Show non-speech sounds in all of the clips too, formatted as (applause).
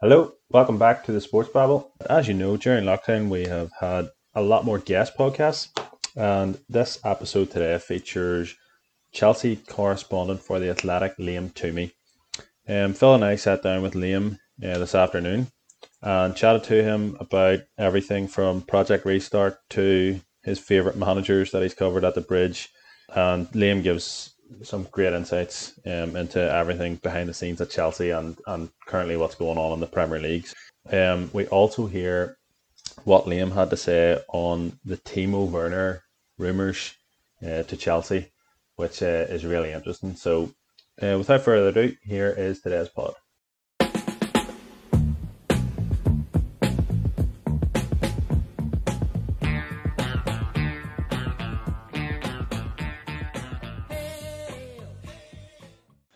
Hello, welcome back to the Sports Babble. As you know, during lockdown, we have had a lot more guest podcasts, and this episode today features Chelsea correspondent for the Athletic, Liam Twomey. Um, Phil and I sat down with Liam uh, this afternoon and chatted to him about everything from Project Restart to his favourite managers that he's covered at the bridge. And Liam gives some great insights um, into everything behind the scenes at Chelsea and, and currently what's going on in the Premier Leagues. Um, we also hear what Liam had to say on the Timo Werner rumours uh, to Chelsea, which uh, is really interesting. So, uh, without further ado, here is today's pod.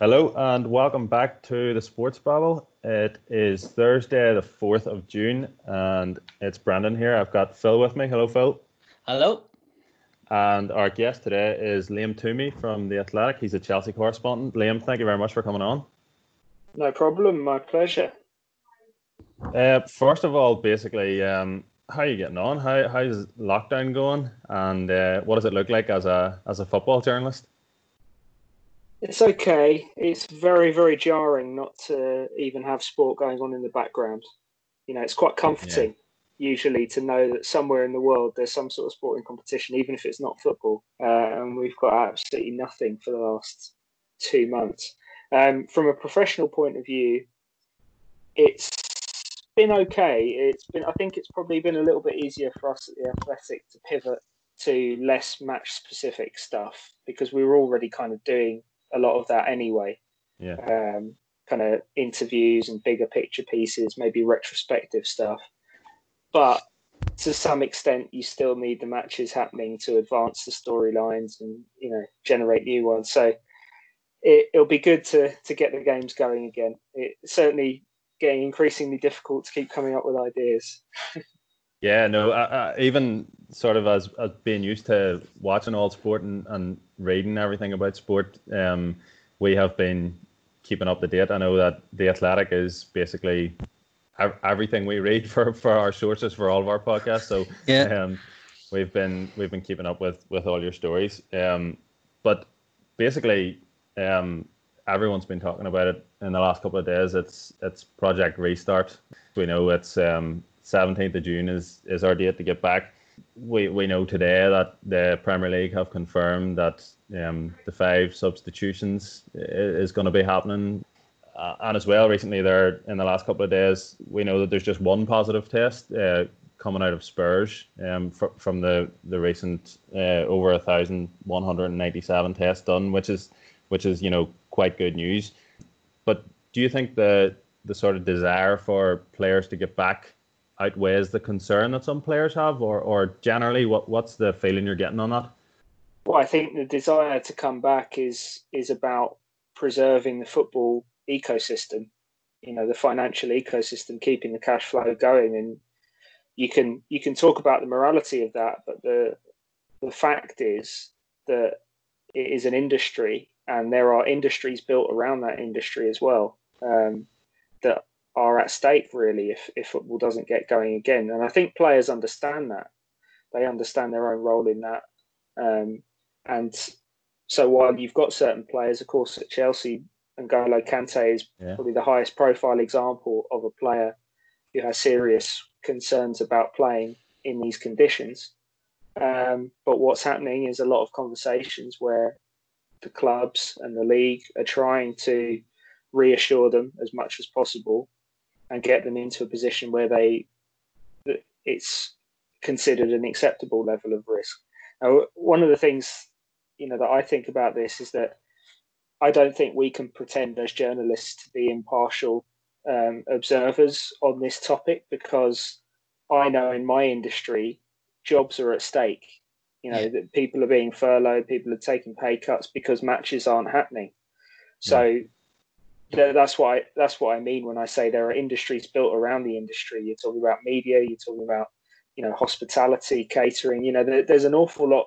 Hello and welcome back to the Sports Babble. It is Thursday, the 4th of June, and it's Brendan here. I've got Phil with me. Hello, Phil. Hello. And our guest today is Liam Twomey from The Athletic. He's a Chelsea correspondent. Liam, thank you very much for coming on. No problem. My pleasure. Uh, first of all, basically, um, how are you getting on? How, how's lockdown going? And uh, what does it look like as a, as a football journalist? It's okay. It's very, very jarring not to even have sport going on in the background. You know, it's quite comforting yeah. usually to know that somewhere in the world there's some sort of sporting competition, even if it's not football. Uh, and we've got absolutely nothing for the last two months. Um, from a professional point of view, it's been okay. It's been, I think, it's probably been a little bit easier for us at the Athletic to pivot to less match specific stuff because we were already kind of doing a lot of that anyway. Yeah. Um, kind of interviews and bigger picture pieces, maybe retrospective stuff. But to some extent, you still need the matches happening to advance the storylines and you know generate new ones. So it, will be good to to get the games going again. It's certainly getting increasingly difficult to keep coming up with ideas. (laughs) Yeah, no, uh, uh, even sort of as, as being used to watching all sport and, and reading everything about sport, um, we have been keeping up to date. I know that the Athletic is basically everything we read (laughs) for, for our sources for all of our podcasts. So yeah, um, we've been we've been keeping up with with all your stories. Um, but basically, um, everyone's been talking about it in the last couple of days. It's it's Project Restart. We know it's um, 17th of June is, is our date to get back. We, we know today that the Premier League have confirmed that um, the five substitutions is going to be happening. Uh, and as well, recently there in the last couple of days, we know that there's just one positive test uh, coming out of Spurs um, fr- from the the recent uh, over thousand one hundred and ninety seven tests done, which is which is you know quite good news. But do you think the the sort of desire for players to get back outweighs the concern that some players have, or or generally, what what's the feeling you're getting on that? Well, I think the desire to come back is is about preserving the football ecosystem, you know, the financial ecosystem, keeping the cash flow going, and you can you can talk about the morality of that, but the the fact is that it is an industry, and there are industries built around that industry as well um, are at stake really if, if football doesn't get going again. And I think players understand that. They understand their own role in that. Um, and so while you've got certain players, of course, at Chelsea, N'Golo Kante is yeah. probably the highest profile example of a player who has serious concerns about playing in these conditions. Um, but what's happening is a lot of conversations where the clubs and the league are trying to reassure them as much as possible and get them into a position where they it's considered an acceptable level of risk. Now, one of the things you know that I think about this is that I don't think we can pretend as journalists to be impartial um, observers on this topic because I know in my industry jobs are at stake. You know yeah. that people are being furloughed, people are taking pay cuts because matches aren't happening. So that's what I, that's what I mean when I say there are industries built around the industry. You're talking about media. You're talking about you know hospitality, catering. You know, there, there's an awful lot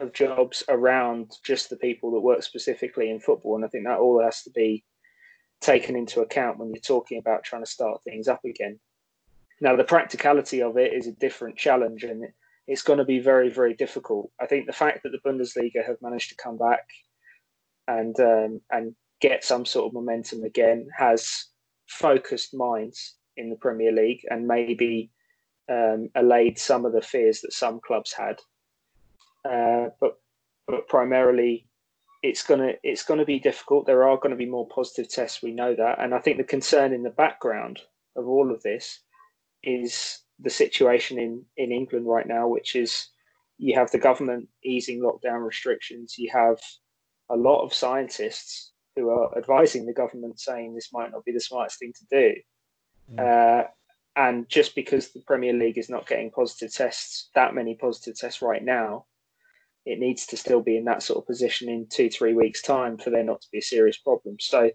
of jobs around just the people that work specifically in football, and I think that all has to be taken into account when you're talking about trying to start things up again. Now, the practicality of it is a different challenge, and it's going to be very, very difficult. I think the fact that the Bundesliga have managed to come back and um, and get some sort of momentum again has focused minds in the Premier League and maybe um, allayed some of the fears that some clubs had. Uh, but but primarily, it's gonna it's gonna be difficult. There are going to be more positive tests. We know that, and I think the concern in the background of all of this is the situation in in England right now, which is you have the government easing lockdown restrictions. You have a lot of scientists who are advising the government saying this might not be the smartest thing to do. Mm. Uh, and just because the Premier League is not getting positive tests, that many positive tests right now, it needs to still be in that sort of position in two, three weeks' time for there not to be a serious problem. So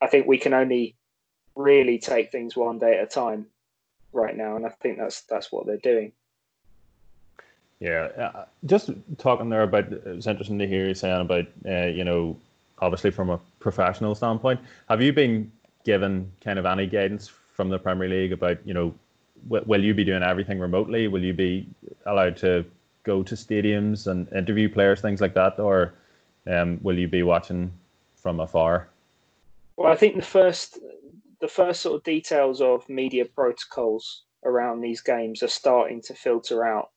I think we can only really take things one day at a time right now, and I think that's that's what they're doing. Yeah, uh, just talking there about it's interesting to hear you saying about uh, you know obviously from a professional standpoint. Have you been given kind of any guidance from the Premier League about you know w- will you be doing everything remotely? Will you be allowed to go to stadiums and interview players, things like that, or um, will you be watching from afar? Well, I think the first the first sort of details of media protocols around these games are starting to filter out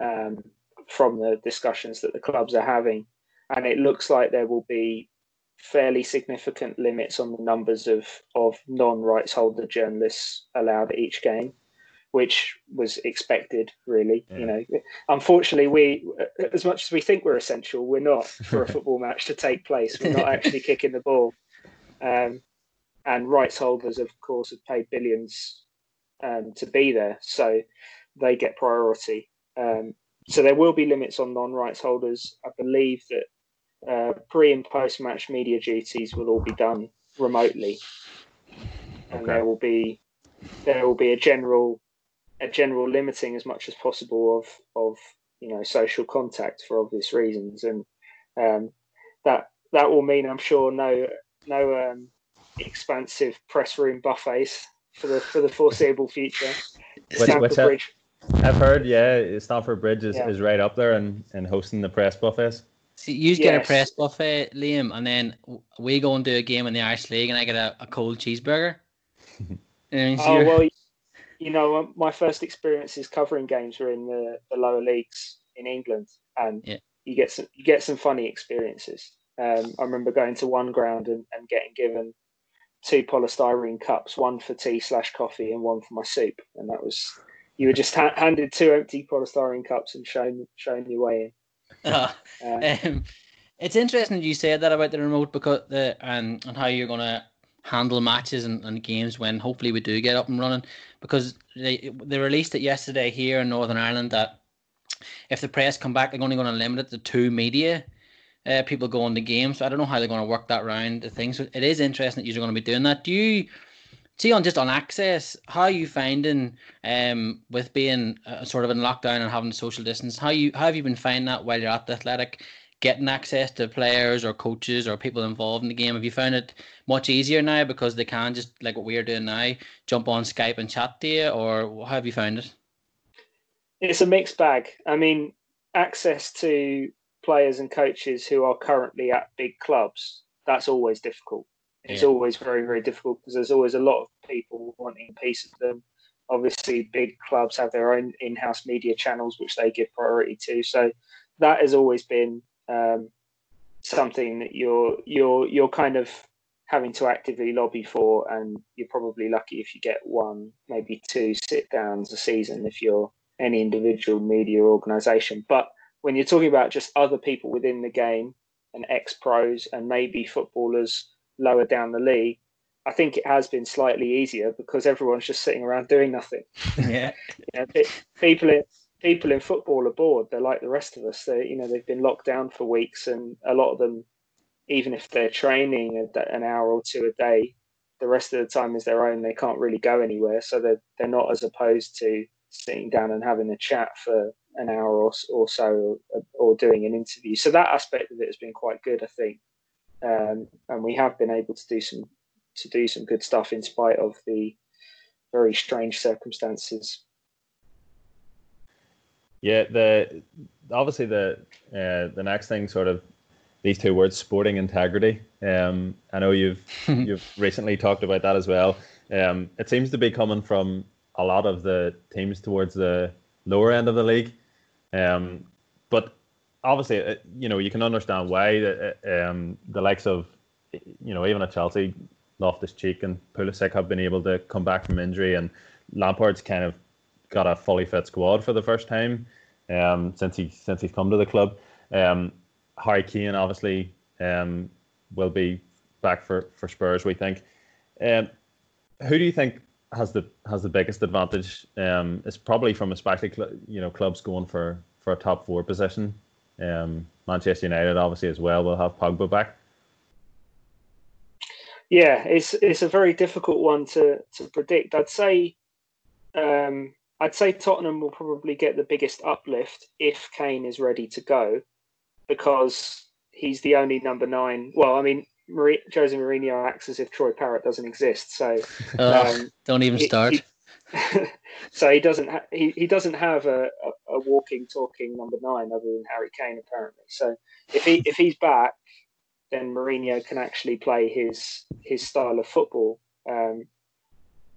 um, from the discussions that the clubs are having, and it looks like there will be fairly significant limits on the numbers of of non rights holder journalists allowed at each game which was expected, really. Yeah. You know, unfortunately, we, as much as we think we're essential, we're not for a (laughs) football match to take place. We're not actually kicking the ball. Um, and rights holders, of course, have paid billions um, to be there, so they get priority. Um, so there will be limits on non-rights holders. I believe that uh, pre and post-match media duties will all be done remotely, and okay. there will be there will be a general a general limiting as much as possible of of you know social contact for obvious reasons, and um, that that will mean I'm sure no no um, expansive press room buffets for the for the foreseeable future. (laughs) Stamford Bridge. I've heard, yeah, Stamford Bridge is, yeah. is right up there and, and hosting the press buffets. See, you get a press buffet, Liam, and then we go and do a game in the Irish League, and I get a, a cold cheeseburger. (laughs) oh well, you know, um, my first experiences covering games were in the, the lower leagues in England, and yeah. you get some you get some funny experiences. Um, I remember going to one ground and, and getting given two polystyrene cups, one for tea slash coffee and one for my soup, and that was you were just ha- handed two empty polystyrene cups and shown shown your way in. (laughs) Uh, um, it's interesting you said that about the remote because the um, and how you're gonna handle matches and, and games when hopefully we do get up and running. Because they they released it yesterday here in Northern Ireland that if the press come back they're only going to limit it to two media uh, people going to games. So I don't know how they're going to work that round the thing so it is interesting that you're going to be doing that. Do you see on just on access how are you finding um with being uh, sort of in lockdown and having social distance how you how have you been finding that while you're at the athletic getting access to players or coaches or people involved in the game? Have you found it much easier now because they can just like what we're doing now, jump on Skype and chat to you, or how have you found it? It's a mixed bag. I mean, access to players and coaches who are currently at big clubs, that's always difficult. It's yeah. always very, very difficult because there's always a lot of people wanting a piece of them. Obviously, big clubs have their own in house media channels, which they give priority to. So that has always been um, something that you're you're you're kind of having to actively lobby for, and you're probably lucky if you get one, maybe two sit downs a season if you're any individual media organization. But when you're talking about just other people within the game and ex pros and maybe footballers lower down the league, I think it has been slightly easier because everyone's just sitting around doing nothing. (laughs) Yeah, you know, people people in football are bored. They're like the rest of us. They, you know, they've been locked down for weeks, and a lot of them, even if they're training an hour or two a day, the rest of the time is their own. They can't really go anywhere, so they're they're not as opposed to sitting down and having a chat for an hour or, or so, or, or doing an interview. So that aspect of it has been quite good, I think. Um, and we have been able to do some to do some good stuff in spite of the very strange circumstances. Yeah, the obviously the uh, the next thing sort of these two words sporting integrity. Um, I know you've (laughs) you've recently talked about that as well. Um, it seems to be coming from a lot of the teams towards the lower end of the league. Um, but obviously, uh, you know, you can understand why the, uh, um, the likes of, you know, even at Chelsea, Loftus Cheek and Pulisic have been able to come back from injury, and Lampard's kind of got a fully fit squad for the first time um, since he since he's come to the club. Um, Harry Kane obviously um, will be back for, for Spurs. We think. Um, who do you think has the has the biggest advantage? Um, it's probably from especially cl- you know clubs going for for a top four position. Um, Manchester United obviously as well will have Pogba back. Yeah, it's it's a very difficult one to to predict. I'd say um, I'd say Tottenham will probably get the biggest uplift if Kane is ready to go, because he's the only number nine. Well, I mean, Marie, Jose Mourinho acts as if Troy Parrott doesn't exist. So um, don't even start. He, he, (laughs) so he doesn't ha- he, he doesn't have a, a, a, walking talking number nine other than Harry Kane apparently. So if he if he's back, then Mourinho can actually play his his style of football um,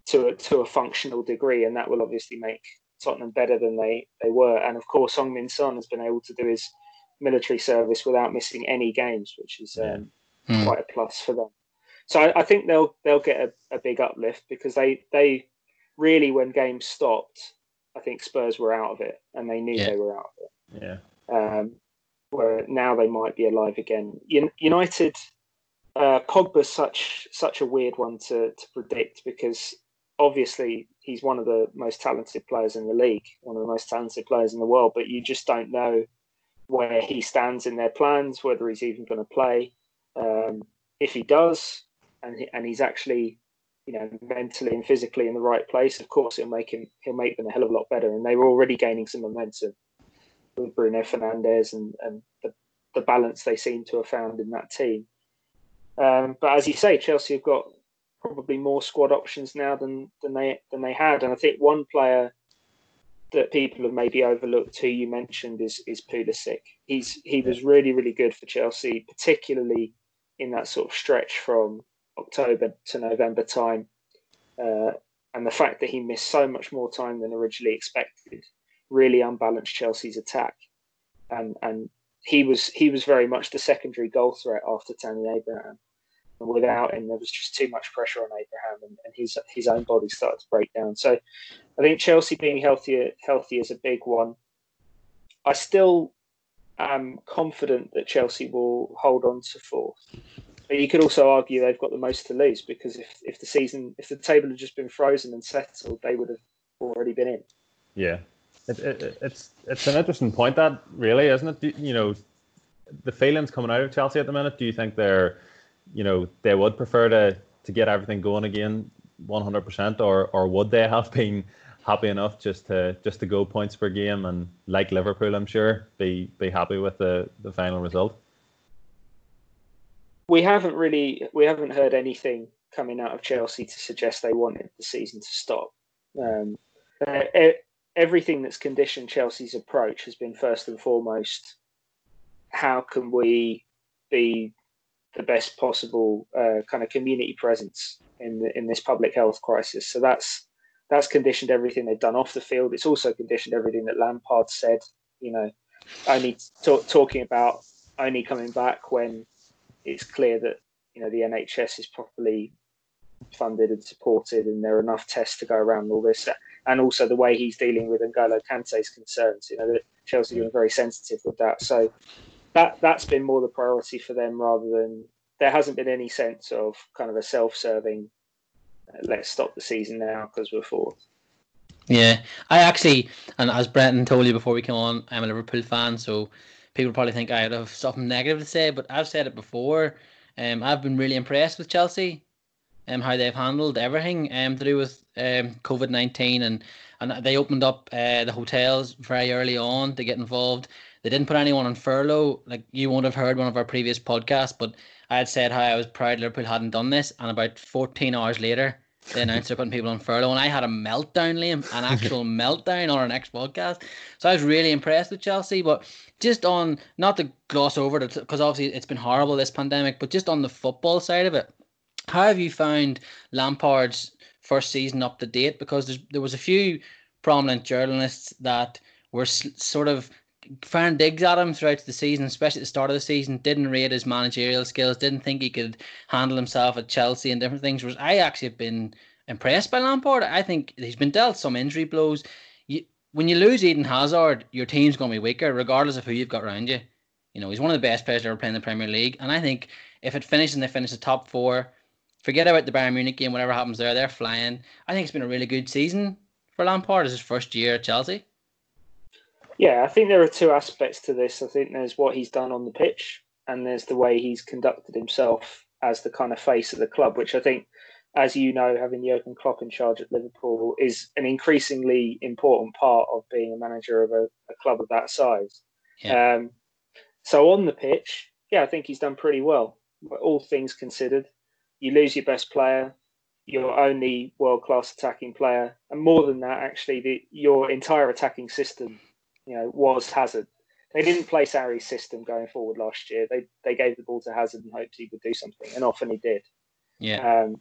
to a, to a functional degree, and that will obviously make Tottenham better than they they were. And of course, Heung-min Son has been able to do his military service without missing any games, which is um, mm. quite a plus for them. So I, I think they'll they'll get a, a, big uplift because they they really when games stopped, I think Spurs were out of it and they knew yeah. they were out of it. Yeah. Um, where now they might be alive again. United, uh, Pogba's such such a weird one to to predict because obviously he's one of the most talented players in the league, one of the most talented players in the world, but you just don't know where he stands in their plans, whether he's even going to play. Um, if he does, and he, and he's actually, you know, mentally and physically in the right place, of course, he'll make him he'll make them a hell of a lot better. And they were already gaining some momentum with Bruno Fernandes and and the, the balance they seem to have found in that team. Um, but as you say, Chelsea have got probably more squad options now than than they than they had, and I think one player that people have maybe overlooked who you mentioned is is Pulisic. He's he was really really good for Chelsea, particularly in that sort of stretch from October to November time, uh, and the fact that he missed so much more time than originally expected really unbalanced Chelsea's attack, and and he was he was very much the secondary goal threat after Tammy Abraham. And without him, there was just too much pressure on Abraham, and, and his his own body started to break down. So, I think Chelsea being healthier healthy is a big one. I still am confident that Chelsea will hold on to fourth. But you could also argue they've got the most to lose because if, if the season if the table had just been frozen and settled, they would have already been in. Yeah, it, it, it's it's an interesting point that really isn't it? You know, the feelings coming out of Chelsea at the minute. Do you think they're you know, they would prefer to to get everything going again 100%, or or would they have been happy enough just to just to go points per game and like Liverpool, I'm sure, be be happy with the the final result? We haven't really we haven't heard anything coming out of Chelsea to suggest they wanted the season to stop. Um, uh, everything that's conditioned Chelsea's approach has been first and foremost how can we be the best possible uh, kind of community presence in the, in this public health crisis. So that's that's conditioned everything they've done off the field. It's also conditioned everything that Lampard said. You know, only talk, talking about only coming back when it's clear that you know the NHS is properly funded and supported, and there are enough tests to go around all this. And also the way he's dealing with N'Golo Kante's concerns. You know, that Chelsea are very sensitive with that. So that that's been more the priority for them rather than there hasn't been any sense of kind of a self-serving uh, let's stop the season now because we're fourth yeah i actually and as Brendan told you before we came on i'm a liverpool fan so people probably think i have something negative to say but i've said it before um, i've been really impressed with chelsea um, how they've handled everything um, to do with um, covid-19 and and they opened up uh, the hotels very early on to get involved They didn't put anyone on furlough. Like you won't have heard one of our previous podcasts, but I had said how I was proud Liverpool hadn't done this, and about 14 hours later, they (laughs) announced they're putting people on furlough, and I had a meltdown, Liam, an actual (laughs) meltdown on our next podcast. So I was really impressed with Chelsea, but just on not to gloss over it because obviously it's been horrible this pandemic, but just on the football side of it, how have you found Lampard's first season up to date? Because there was a few prominent journalists that were sort of firing digs at him throughout the season, especially at the start of the season. Didn't rate his managerial skills. Didn't think he could handle himself at Chelsea and different things. Whereas I actually have been impressed by Lampard. I think he's been dealt some injury blows. You, when you lose Eden Hazard, your team's going to be weaker, regardless of who you've got around you. You know, he's one of the best players ever playing in the Premier League. And I think if it finishes and they finish the top four, forget about the Bayern Munich game, whatever happens there, they're flying. I think it's been a really good season for Lampard as his first year at Chelsea. Yeah, I think there are two aspects to this. I think there's what he's done on the pitch, and there's the way he's conducted himself as the kind of face of the club, which I think, as you know, having Jurgen Klopp in charge at Liverpool is an increasingly important part of being a manager of a, a club of that size. Yeah. Um, so on the pitch, yeah, I think he's done pretty well. All things considered, you lose your best player, your only world class attacking player, and more than that, actually, the, your entire attacking system you know, was Hazard. They didn't play Sarri's system going forward last year. They they gave the ball to Hazard and hoped he would do something, and often he did. Yeah. Um,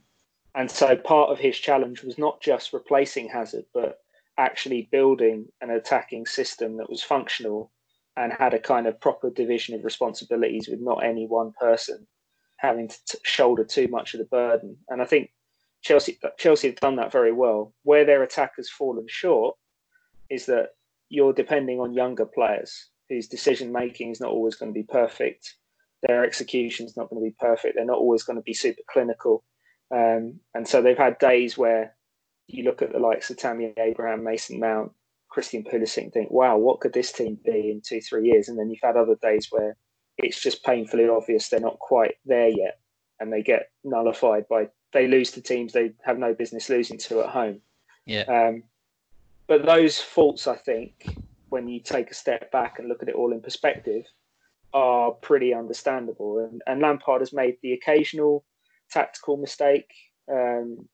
and so part of his challenge was not just replacing Hazard, but actually building an attacking system that was functional and had a kind of proper division of responsibilities with not any one person having to t- shoulder too much of the burden. And I think Chelsea Chelsea have done that very well. Where their attack has fallen short is that you're depending on younger players whose decision making is not always going to be perfect. Their execution is not going to be perfect. They're not always going to be super clinical. Um, and so they've had days where you look at the likes of Tammy Abraham, Mason Mount, Christian Pulisic, and think, wow, what could this team be in two, three years? And then you've had other days where it's just painfully obvious they're not quite there yet. And they get nullified by, they lose to teams they have no business losing to at home. Yeah. Um, but those faults, I think, when you take a step back and look at it all in perspective, are pretty understandable. And, and Lampard has made the occasional tactical mistake, um,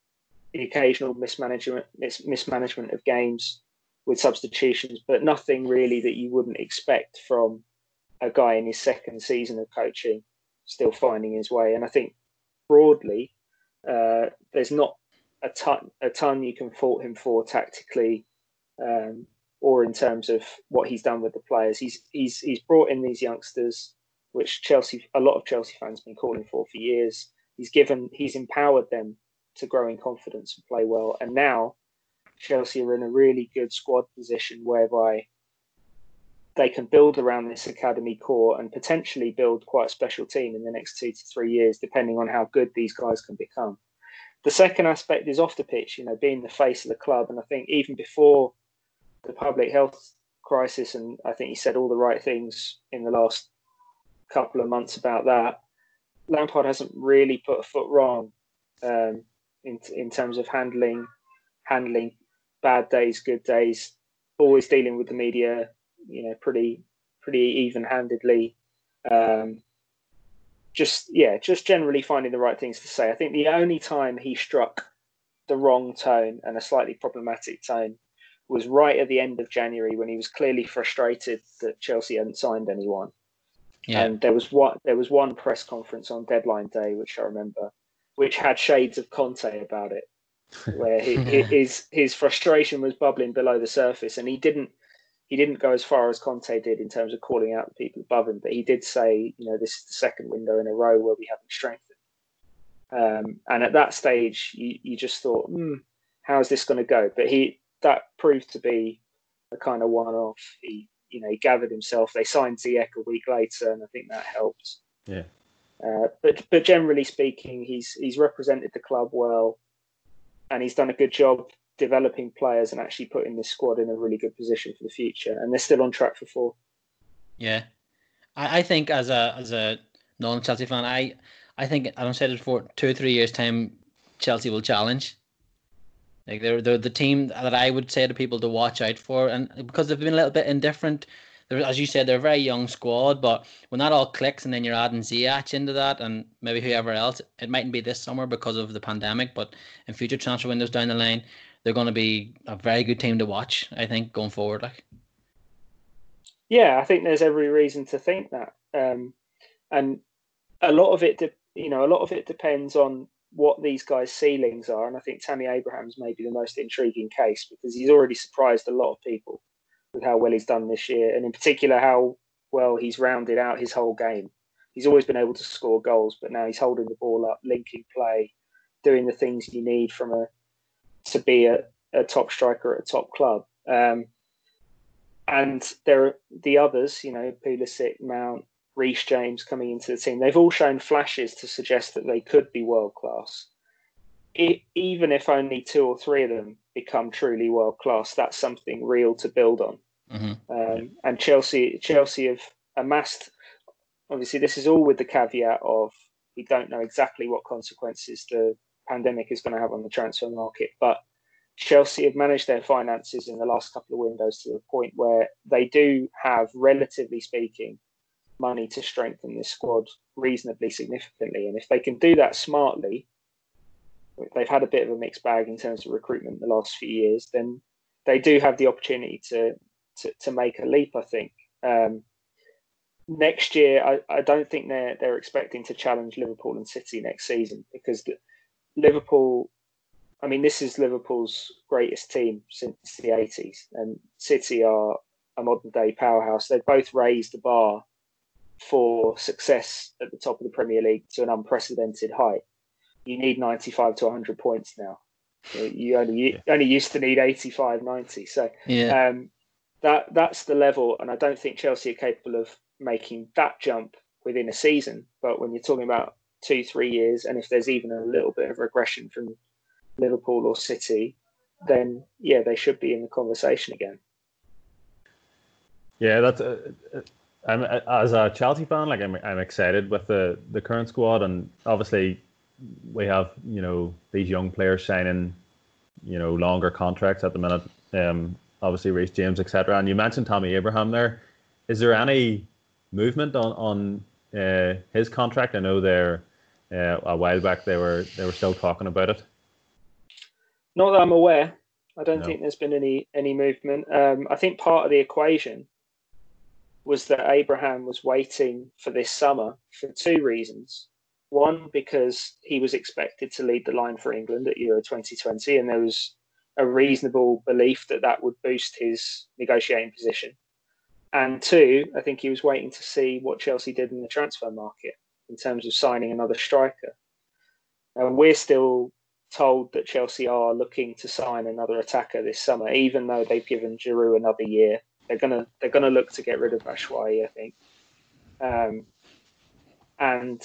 the occasional mismanagement mis- mismanagement of games with substitutions, but nothing really that you wouldn't expect from a guy in his second season of coaching, still finding his way. And I think broadly, uh, there's not a ton a ton you can fault him for tactically um, or in terms of what he's done with the players. He's he's he's brought in these youngsters, which Chelsea a lot of Chelsea fans have been calling for for years. He's given he's empowered them to grow in confidence and play well, and now Chelsea are in a really good squad position whereby they can build around this academy core and potentially build quite a special team in the next two to three years, depending on how good these guys can become. The second aspect is off the pitch, you know, being the face of the club. And I think even before the public health crisis, and I think he said all the right things in the last couple of months about that. Lampard hasn't really put a foot wrong um, in in terms of handling handling bad days, good days, always dealing with the media, you know, pretty pretty even handedly. Um, just yeah, just generally finding the right things to say. I think the only time he struck the wrong tone and a slightly problematic tone was right at the end of January when he was clearly frustrated that Chelsea hadn't signed anyone. Yeah. And there was one there was one press conference on deadline day, which I remember, which had shades of Conte about it, (laughs) where he, his his frustration was bubbling below the surface, and he didn't he didn't go as far as Conte did in terms of calling out the people above him, but he did say, you know, this is the second window in a row where we haven't strengthened. Um, and at that stage, you, you just thought, hmm, how's this going to go? But he that proved to be a kind of one-off. He, you know, he gathered himself. They signed Ziyech a week later, and I think that helped. Yeah. Uh, but but generally speaking, he's he's represented the club well, and he's done a good job developing players and actually putting this squad in a really good position for the future. And they're still on track for four. Yeah, I, I think as a as a non Chelsea fan, I I think I don't say it before. Two or three years time, Chelsea will challenge. Like they're, they're the team that I would say to people to watch out for, and because they've been a little bit indifferent as you said, they're a very young squad. But when that all clicks, and then you're adding Ziyech into that, and maybe whoever else, it mightn't be this summer because of the pandemic, but in future transfer windows down the line, they're going to be a very good team to watch. I think going forward, like. Yeah, I think there's every reason to think that, um, and a lot of it, de- you know, a lot of it depends on what these guys' ceilings are. And I think Tammy Abraham's maybe the most intriguing case because he's already surprised a lot of people with how well he's done this year, and in particular how well he's rounded out his whole game. He's always been able to score goals, but now he's holding the ball up, linking play, doing the things you need from a to be a, a top striker at a top club. Um, and there are the others, you know, Pulisic, Mount, Reece James coming into the team. They've all shown flashes to suggest that they could be world class. even if only two or three of them become truly world class, that's something real to build on. Mm-hmm. Um, and Chelsea, Chelsea have amassed. Obviously, this is all with the caveat of we don't know exactly what consequences the pandemic is going to have on the transfer market, but Chelsea have managed their finances in the last couple of windows to the point where they do have, relatively speaking, money to strengthen this squad reasonably significantly. And if they can do that smartly, they've had a bit of a mixed bag in terms of recruitment the last few years, then they do have the opportunity to to, to make a leap. I think um, next year, I, I don't think they're they're expecting to challenge Liverpool and City next season because the, Liverpool. I mean, this is Liverpool's greatest team since the 80s, and City are a modern day powerhouse. They've both raised the bar for success at the top of the Premier League to an unprecedented height. You need 95 to 100 points now. You only you only used to need 85, 90. So yeah. um, that that's the level, and I don't think Chelsea are capable of making that jump within a season. But when you're talking about two, three years, and if there's even a little bit of regression from Liverpool or City, then yeah, they should be in the conversation again. Yeah, that's. Uh, I'm as a Chelsea fan, like I'm, I'm excited with the the current squad, and obviously we have you know these young players signing, you know, longer contracts at the minute. Um, obviously Reece James, etc. And you mentioned Tammy Abraham there. Is there any movement on on uh, his contract? I know there uh, a while back they were they were still talking about it. Not that I'm aware. I don't no. think there's been any any movement. Um, I think part of the equation was that Abraham was waiting for this summer for two reasons. One, because he was expected to lead the line for England at Euro 2020, and there was a reasonable belief that that would boost his negotiating position. And two, I think he was waiting to see what Chelsea did in the transfer market in terms of signing another striker. And we're still told that Chelsea are looking to sign another attacker this summer, even though they've given Giroud another year they're gonna they're gonna look to get rid of Batshuayi, I think. Um, and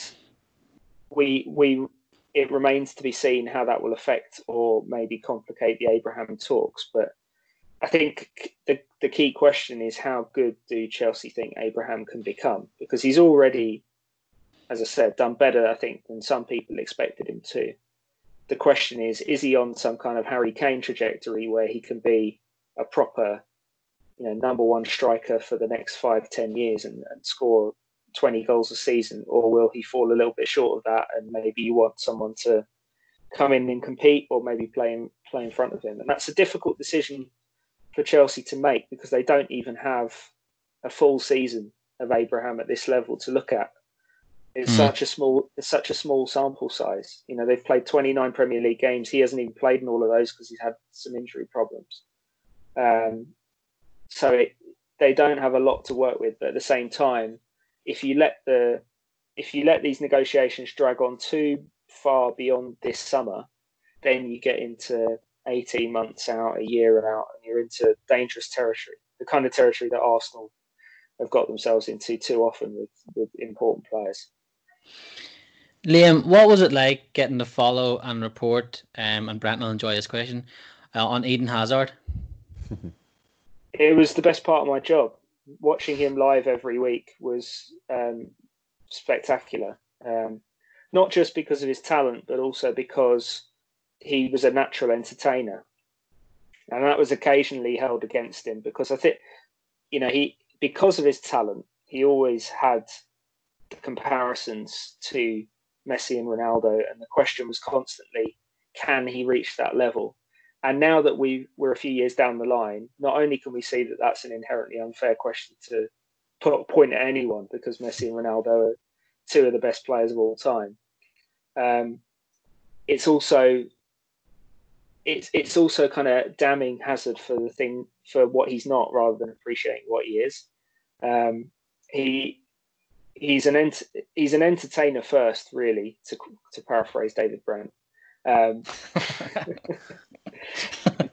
we we it remains to be seen how that will affect or maybe complicate the Abraham talks. But I think the the key question is how good do Chelsea think Abraham can become? Because he's already, as I said, done better I think than some people expected him to. The question is, is he on some kind of Harry Kane trajectory where he can be a proper you know number one striker for the next five ten years and, and score 20 goals a season? Or will he fall a little bit short of that and maybe you want someone to come in and compete or maybe play in, play in front of him? And that's a difficult decision for Chelsea to make because they don't even have a full season of Abraham at this level to look at it's mm. such a small it's such a small sample size you know they've played 29 Premier League games he hasn't even played in all of those because he's had some injury problems um, so it, they don't have a lot to work with. But at the same time, if you let the if you let these negotiations drag on too far beyond this summer, then you get into 18 months out, a year and out, and you're into dangerous territory. The kind of territory that Arsenal have got themselves into too often with, with important players. Liam, what was it like getting to follow and report, um, and Brent will enjoy this question, uh, on Eden Hazard? (laughs) it was the best part of my job. Watching him live every week was um, spectacular. Um, not just because of his talent, but also because he was a natural entertainer, and that was occasionally held against him because I think, you know, he because of his talent, he always had the comparisons to Messi and Ronaldo, and the question was constantly, can he reach that level? And now that we we're a few years down the line, not only can we see that that's an inherently unfair question to put point at anyone because Messi and Ronaldo are two of the best players of all time. Um, it's also it's it's also kind of damning Hazard for the thing for what he's not, rather than appreciating what he is. Um, he he's an ent- he's an entertainer first, really, to to paraphrase David Brent. Um,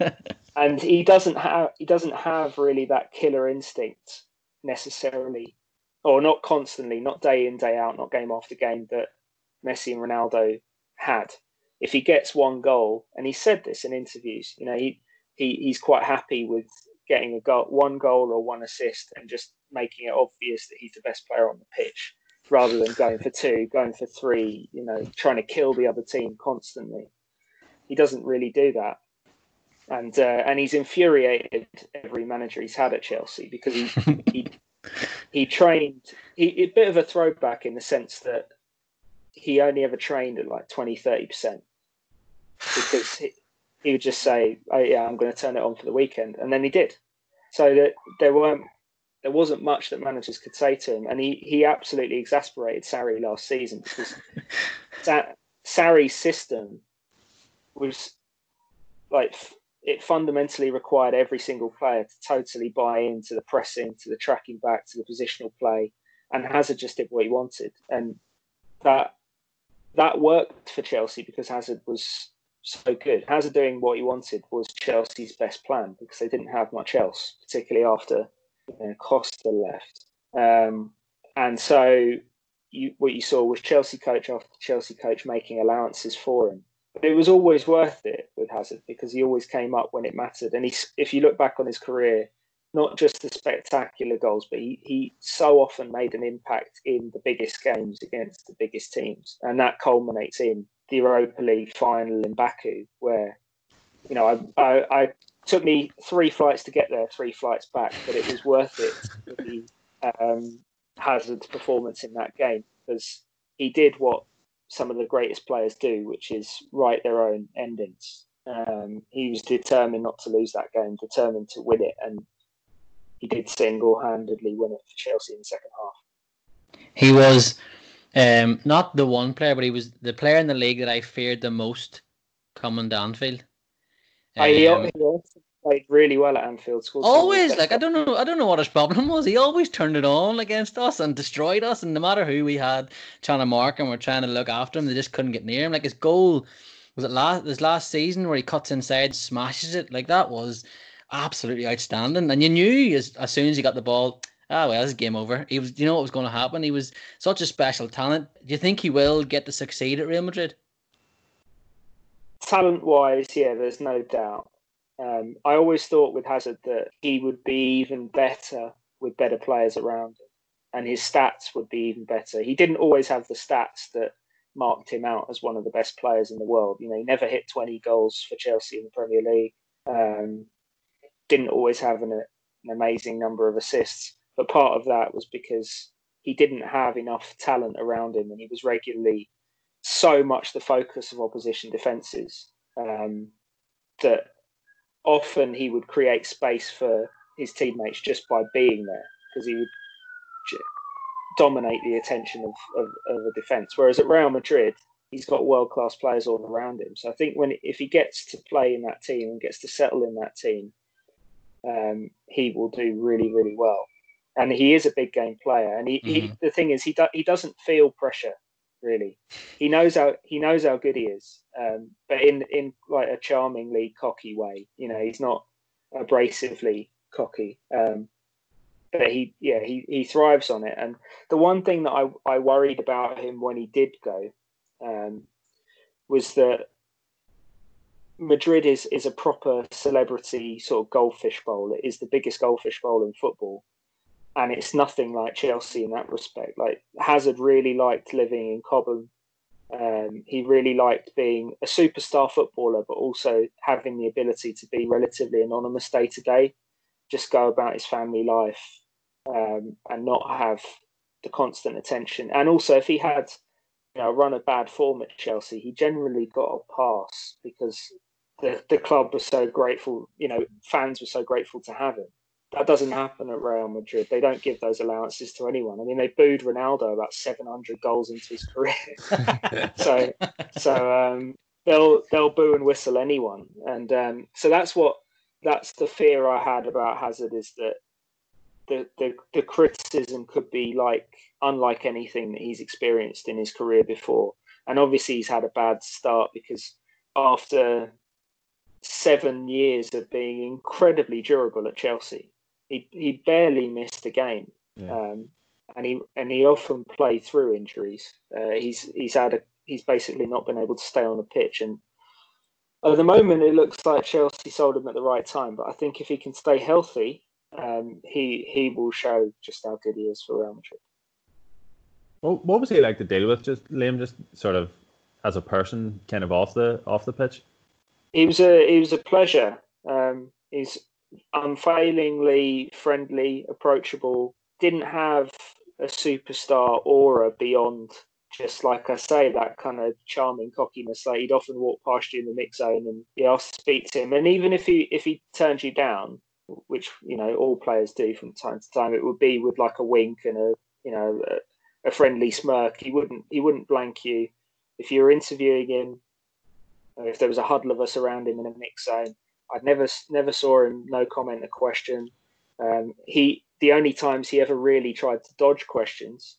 (laughs) and he doesn't have he doesn't have really that killer instinct necessarily, or not constantly, not day in day out, not game after game that Messi and Ronaldo had. If he gets one goal, and he said this in interviews, you know, he, he he's quite happy with getting a goal, one goal or one assist, and just making it obvious that he's the best player on the pitch, rather than going for two, going for three, you know, trying to kill the other team constantly. He doesn't really do that, and uh, and he's infuriated every manager he's had at Chelsea because he he (laughs) he trained he, a bit of a throwback in the sense that he only ever trained at like 20 30 percent. Because he, he would just say oh yeah i'm going to turn it on for the weekend. And then he did. So that there weren't there wasn't much that managers could say to him and he he absolutely exasperated Sarri last season because (laughs) that Sarri's system was like it fundamentally required every single player to totally buy into the pressing, to the tracking back, to the positional play, and Hazard just did what he wanted, and that that worked for Chelsea because Hazard was so good. Hazard doing what he wanted was Chelsea's best plan because they didn't have much else, particularly after know, Costa left, um, and so you, what you saw was Chelsea coach after Chelsea coach making allowances for him but it was always worth it with Hazard because he always came up when it mattered. And he, if you look back on his career, not just the spectacular goals, but he, he so often made an impact in the biggest games against the biggest teams. And that culminates in the Europa League final in Baku, where, you know, I, I, I took me three flights to get there, three flights back, but it was worth it the um, Hazard's performance in that game because he did what some of the greatest players do, which is write their own endings. Um, he was determined not to lose that game, determined to win it, and he did single-handedly win it for Chelsea in the second half. He was um, not the one player, but he was the player in the league that I feared the most coming to Anfield. Um, he, he also played really well at Anfield. School. Always, like I don't know, I don't know what his problem was. He always turned it on against us and destroyed us. And no matter who we had trying to mark him or trying to look after him, they just couldn't get near him. Like his goal was it last this last season where he cuts inside, smashes it. Like that was absolutely outstanding. And you knew as as soon as he got the ball. Ah well, it's game over. He was, you know what was going to happen. He was such a special talent. Do you think he will get to succeed at Real Madrid? Talent wise, yeah, there's no doubt. Um, I always thought with Hazard that he would be even better with better players around him, and his stats would be even better. He didn't always have the stats that marked him out as one of the best players in the world. You know, he never hit 20 goals for Chelsea in the Premier League. Um, didn't always have an, an amazing number of assists, but part of that was because he didn't have enough talent around him, and he was regularly so much the focus of opposition defences um, that often he would create space for his teammates just by being there because he would dominate the attention of, of, of a defence. Whereas at Real Madrid, he's got world class players all around him. So I think when if he gets to play in that team and gets to settle in that team, um, he will do really really well. And he is a big game player. And he, mm-hmm. he the thing is he do, he doesn't feel pressure really. He knows how he knows how good he is, um, but in in like a charmingly cocky way. You know, he's not abrasively cocky. Um, but he, yeah, he, he thrives on it. And the one thing that I, I worried about him when he did go um, was that Madrid is, is a proper celebrity sort of goldfish bowl. It is the biggest goldfish bowl in football and it's nothing like Chelsea in that respect. Like Hazard really liked living in Cobham. Um, he really liked being a superstar footballer, but also having the ability to be relatively anonymous day to day, just go about his family life, um, and not have the constant attention. And also, if he had you know run a bad form at Chelsea, he generally got a pass because the the club was so grateful. You know, fans were so grateful to have him. That doesn't happen at Real Madrid. They don't give those allowances to anyone. I mean, they booed Ronaldo about 700 goals into his career. (laughs) so, so um, they'll they'll boo and whistle anyone, and um, so that's what that's the fear I had about Hazard is that the, the the criticism could be like unlike anything that he's experienced in his career before, and obviously he's had a bad start because after seven years of being incredibly durable at Chelsea, he he barely missed a game. Yeah. Um, and he and he often played through injuries. Uh, he's he's had a he's basically not been able to stay on the pitch. And at the moment, it looks like Chelsea sold him at the right time. But I think if he can stay healthy, um, he he will show just how good he is for Real Madrid. Well, what was he like to deal with? Just Liam, just sort of as a person, kind of off the off the pitch. He was a he was a pleasure. Um, he's unfailingly friendly, approachable. Didn't have a superstar aura beyond just like I say, that kind of charming cockiness. Like he'd often walk past you in the mix zone, and you to speak to him. And even if he if he turns you down, which you know all players do from time to time, it would be with like a wink and a you know a, a friendly smirk. He wouldn't he wouldn't blank you if you were interviewing him. If there was a huddle of us around him in a mix zone, I'd never never saw him no comment a question. Um, he the only times he ever really tried to dodge questions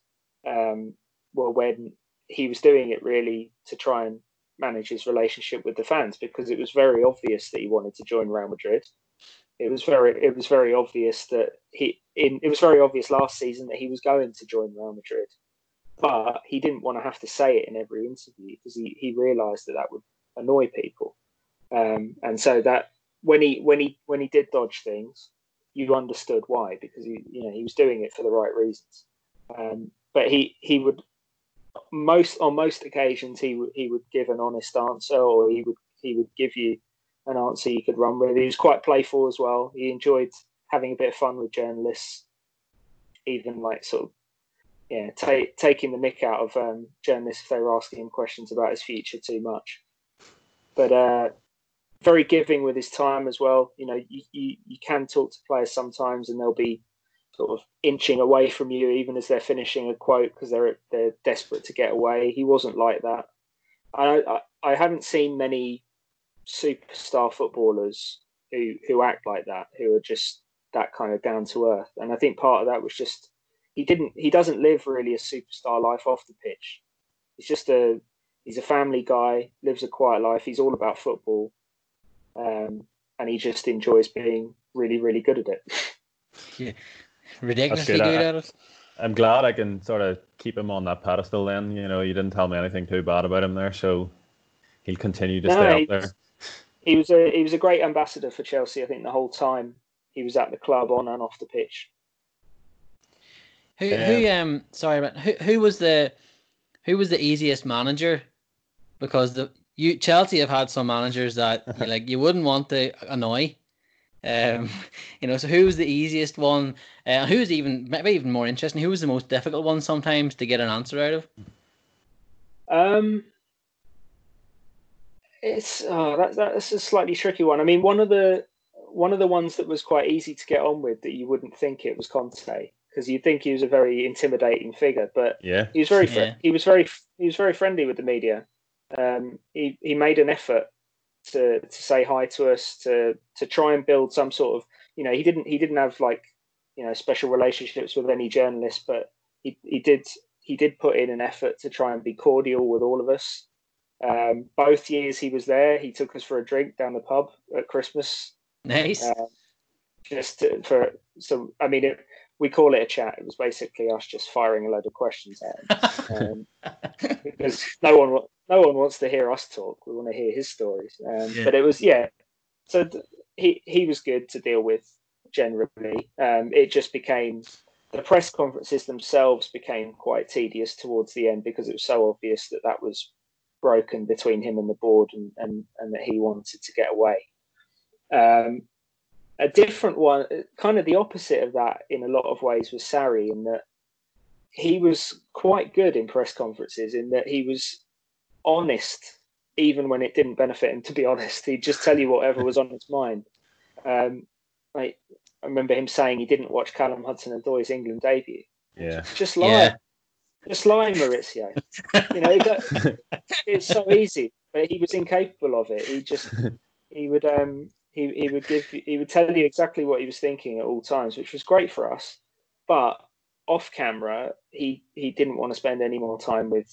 um, were when he was doing it really to try and manage his relationship with the fans because it was very obvious that he wanted to join Real Madrid. It was very it was very obvious that he in it was very obvious last season that he was going to join Real Madrid, but he didn't want to have to say it in every interview because he, he realised that that would annoy people, um, and so that when he when he when he did dodge things, you understood why because he you know he was doing it for the right reasons. Um, but he he would most on most occasions he would he would give an honest answer or he would he would give you an answer you could run with. He was quite playful as well. He enjoyed having a bit of fun with journalists, even like sort of yeah, take, taking the mick out of um, journalists if they were asking him questions about his future too much. But uh, very giving with his time as well. You know, you, you, you can talk to players sometimes, and they'll be sort of inching away from you even as they're finishing a quote because they're they're desperate to get away. He wasn't like that. I, I I haven't seen many superstar footballers who who act like that, who are just that kind of down to earth. And I think part of that was just he didn't he doesn't live really a superstar life off the pitch. He's just a he's a family guy, lives a quiet life. He's all about football, um, and he just enjoys being really really good at it. Yeah, ridiculously good, good at it. I'm glad I can sort of keep him on that pedestal. Then you know you didn't tell me anything too bad about him there, so he'll continue to no, stay up there. He was a he was a great ambassador for Chelsea. I think the whole time he was at the club, on and off the pitch. Who um, who um sorry, but who who was the who was the easiest manager? Because the you Chelsea have had some managers that (laughs) like you wouldn't want to annoy. Um, you know, so who was the easiest one? Uh, who was even maybe even more interesting? Who was the most difficult one sometimes to get an answer out of? Um, it's oh, that, that's a slightly tricky one. I mean, one of the one of the ones that was quite easy to get on with that you wouldn't think it was Conte because you'd think he was a very intimidating figure, but yeah, he was very fr- (laughs) yeah. he was very he was very friendly with the media. Um, he he made an effort to to say hi to us, to to try and build some sort of you know he didn't he didn't have like you know special relationships with any journalists, but he he did he did put in an effort to try and be cordial with all of us. Um, both years he was there, he took us for a drink down the pub at Christmas. Nice. Uh, just to, for so I mean it, we call it a chat. It was basically us just firing a load of questions at him (laughs) um, because no one no one wants to hear us talk. We want to hear his stories. Um, yeah. But it was yeah. So th- he he was good to deal with generally. Um, it just became the press conferences themselves became quite tedious towards the end because it was so obvious that that was broken between him and the board and and, and that he wanted to get away. Um, a different one, kind of the opposite of that in a lot of ways, was Sarri in that he was quite good in press conferences in that he was honest even when it didn't benefit him to be honest. He'd just tell you whatever was on his mind. Um, like, I remember him saying he didn't watch Callum Hudson-Odoi's England debut. Yeah. Just lie. Yeah. just lie Maurizio. You know it's so easy but he was incapable of it. He just he would um he, he would give he would tell you exactly what he was thinking at all times which was great for us. But off camera, he he didn't want to spend any more time with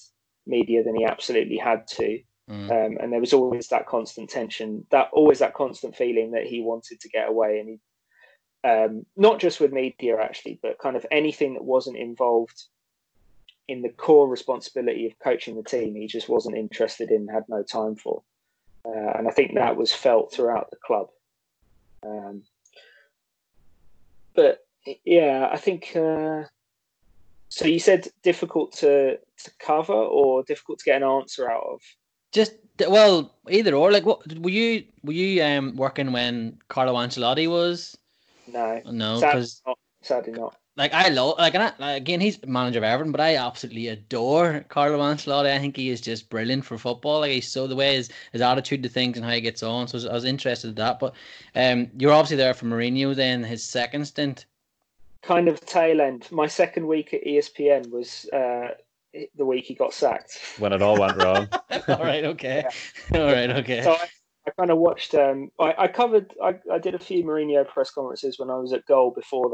media than he absolutely had to. Mm. Um, and there was always that constant tension, that always that constant feeling that he wanted to get away, and he um, not just with media actually, but kind of anything that wasn't involved in the core responsibility of coaching the team, he just wasn't interested in, had no time for, uh, and I think that was felt throughout the club. Um, but yeah, I think. Uh, so you said difficult to to cover or difficult to get an answer out of? Just well, either or. Like, what were you were you um working when Carlo Ancelotti was? No, no, because sadly, sadly not. Like I love, like, and I, again, he's manager of Everton, but I absolutely adore Carlo Ancelotti. I think he is just brilliant for football. Like he's so the way his, his attitude to things and how he gets on. So I was, I was interested in that. But um, you're obviously there for Mourinho. Then his second stint kind of tail end. My second week at ESPN was uh, the week he got sacked. When it all went wrong. (laughs) all right, okay. Yeah. All right, okay. So I, I kind of watched. Um, I, I covered. I, I did a few Mourinho press conferences when I was at Goal before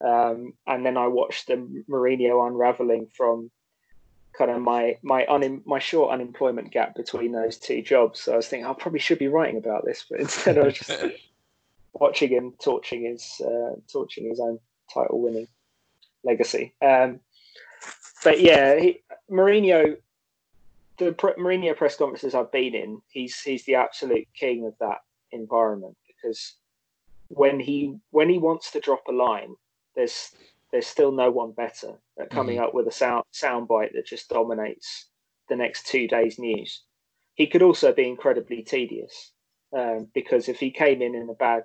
that, um, and then I watched the Mourinho unraveling from kind of my my un, my short unemployment gap between those two jobs. So I was thinking I probably should be writing about this, but instead I was just (laughs) watching him torching his uh, torching his own title winning legacy. Um, but yeah, he, Mourinho, the pre- Mourinho press conferences I've been in, he's he's the absolute king of that environment because when he when he wants to drop a line, there's there's still no one better at coming mm-hmm. up with a sound soundbite that just dominates the next two days' news. He could also be incredibly tedious um, because if he came in in a bad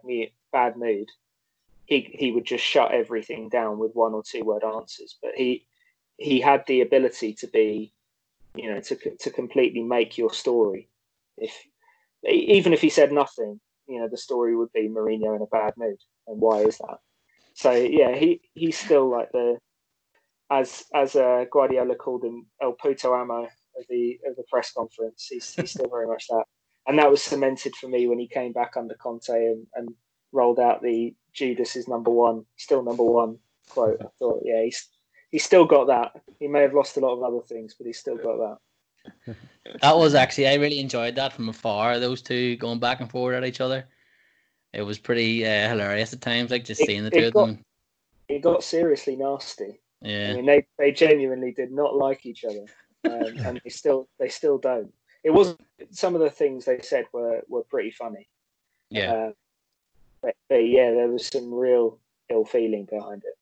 bad mood, he he would just shut everything down with one or two word answers. But he he had the ability to be, you know, to to completely make your story. If even if he said nothing, you know, the story would be Mourinho in a bad mood, and why is that? So yeah, he he's still like the as as uh, Guardiola called him El Puto Amo of the of the press conference. He's he's still very much that, and that was cemented for me when he came back under Conte and, and rolled out the Judas is number one, still number one quote. I thought, yeah, he's he's still got that. He may have lost a lot of other things, but he's still got that. (laughs) that was actually I really enjoyed that from afar. Those two going back and forward at each other. It was pretty uh, hilarious at times, like just it, seeing the two of them. It got seriously nasty. Yeah, I mean they, they genuinely did not like each other, um, (laughs) and they still they still don't. It was some of the things they said were were pretty funny. Yeah, uh, but, but yeah, there was some real ill feeling behind it.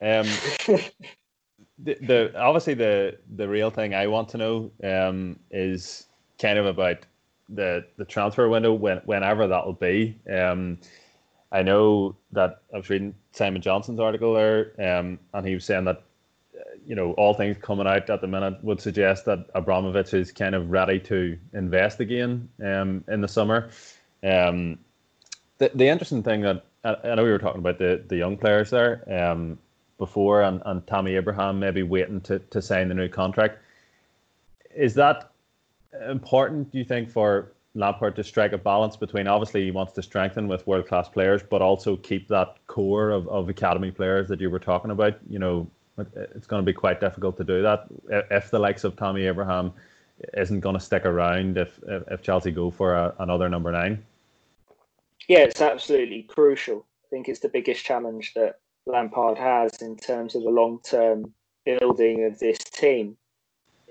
Um, the, the obviously the the real thing I want to know um, is kind of about the the transfer window when whenever that'll be. Um, I know that I was reading Simon Johnson's article there, um, and he was saying that uh, you know all things coming out at the minute would suggest that Abramovich is kind of ready to invest again um, in the summer. Um, the the interesting thing that I, know we were talking about the, the young players there um, before, and, and Tammy Abraham maybe waiting to, to sign the new contract. Is that important? Do you think for Lampard to strike a balance between obviously he wants to strengthen with world class players, but also keep that core of, of academy players that you were talking about? You know, it's going to be quite difficult to do that if the likes of Tammy Abraham isn't going to stick around if if, if Chelsea go for a, another number nine. Yeah, it's absolutely crucial. I think it's the biggest challenge that Lampard has in terms of the long term building of this team.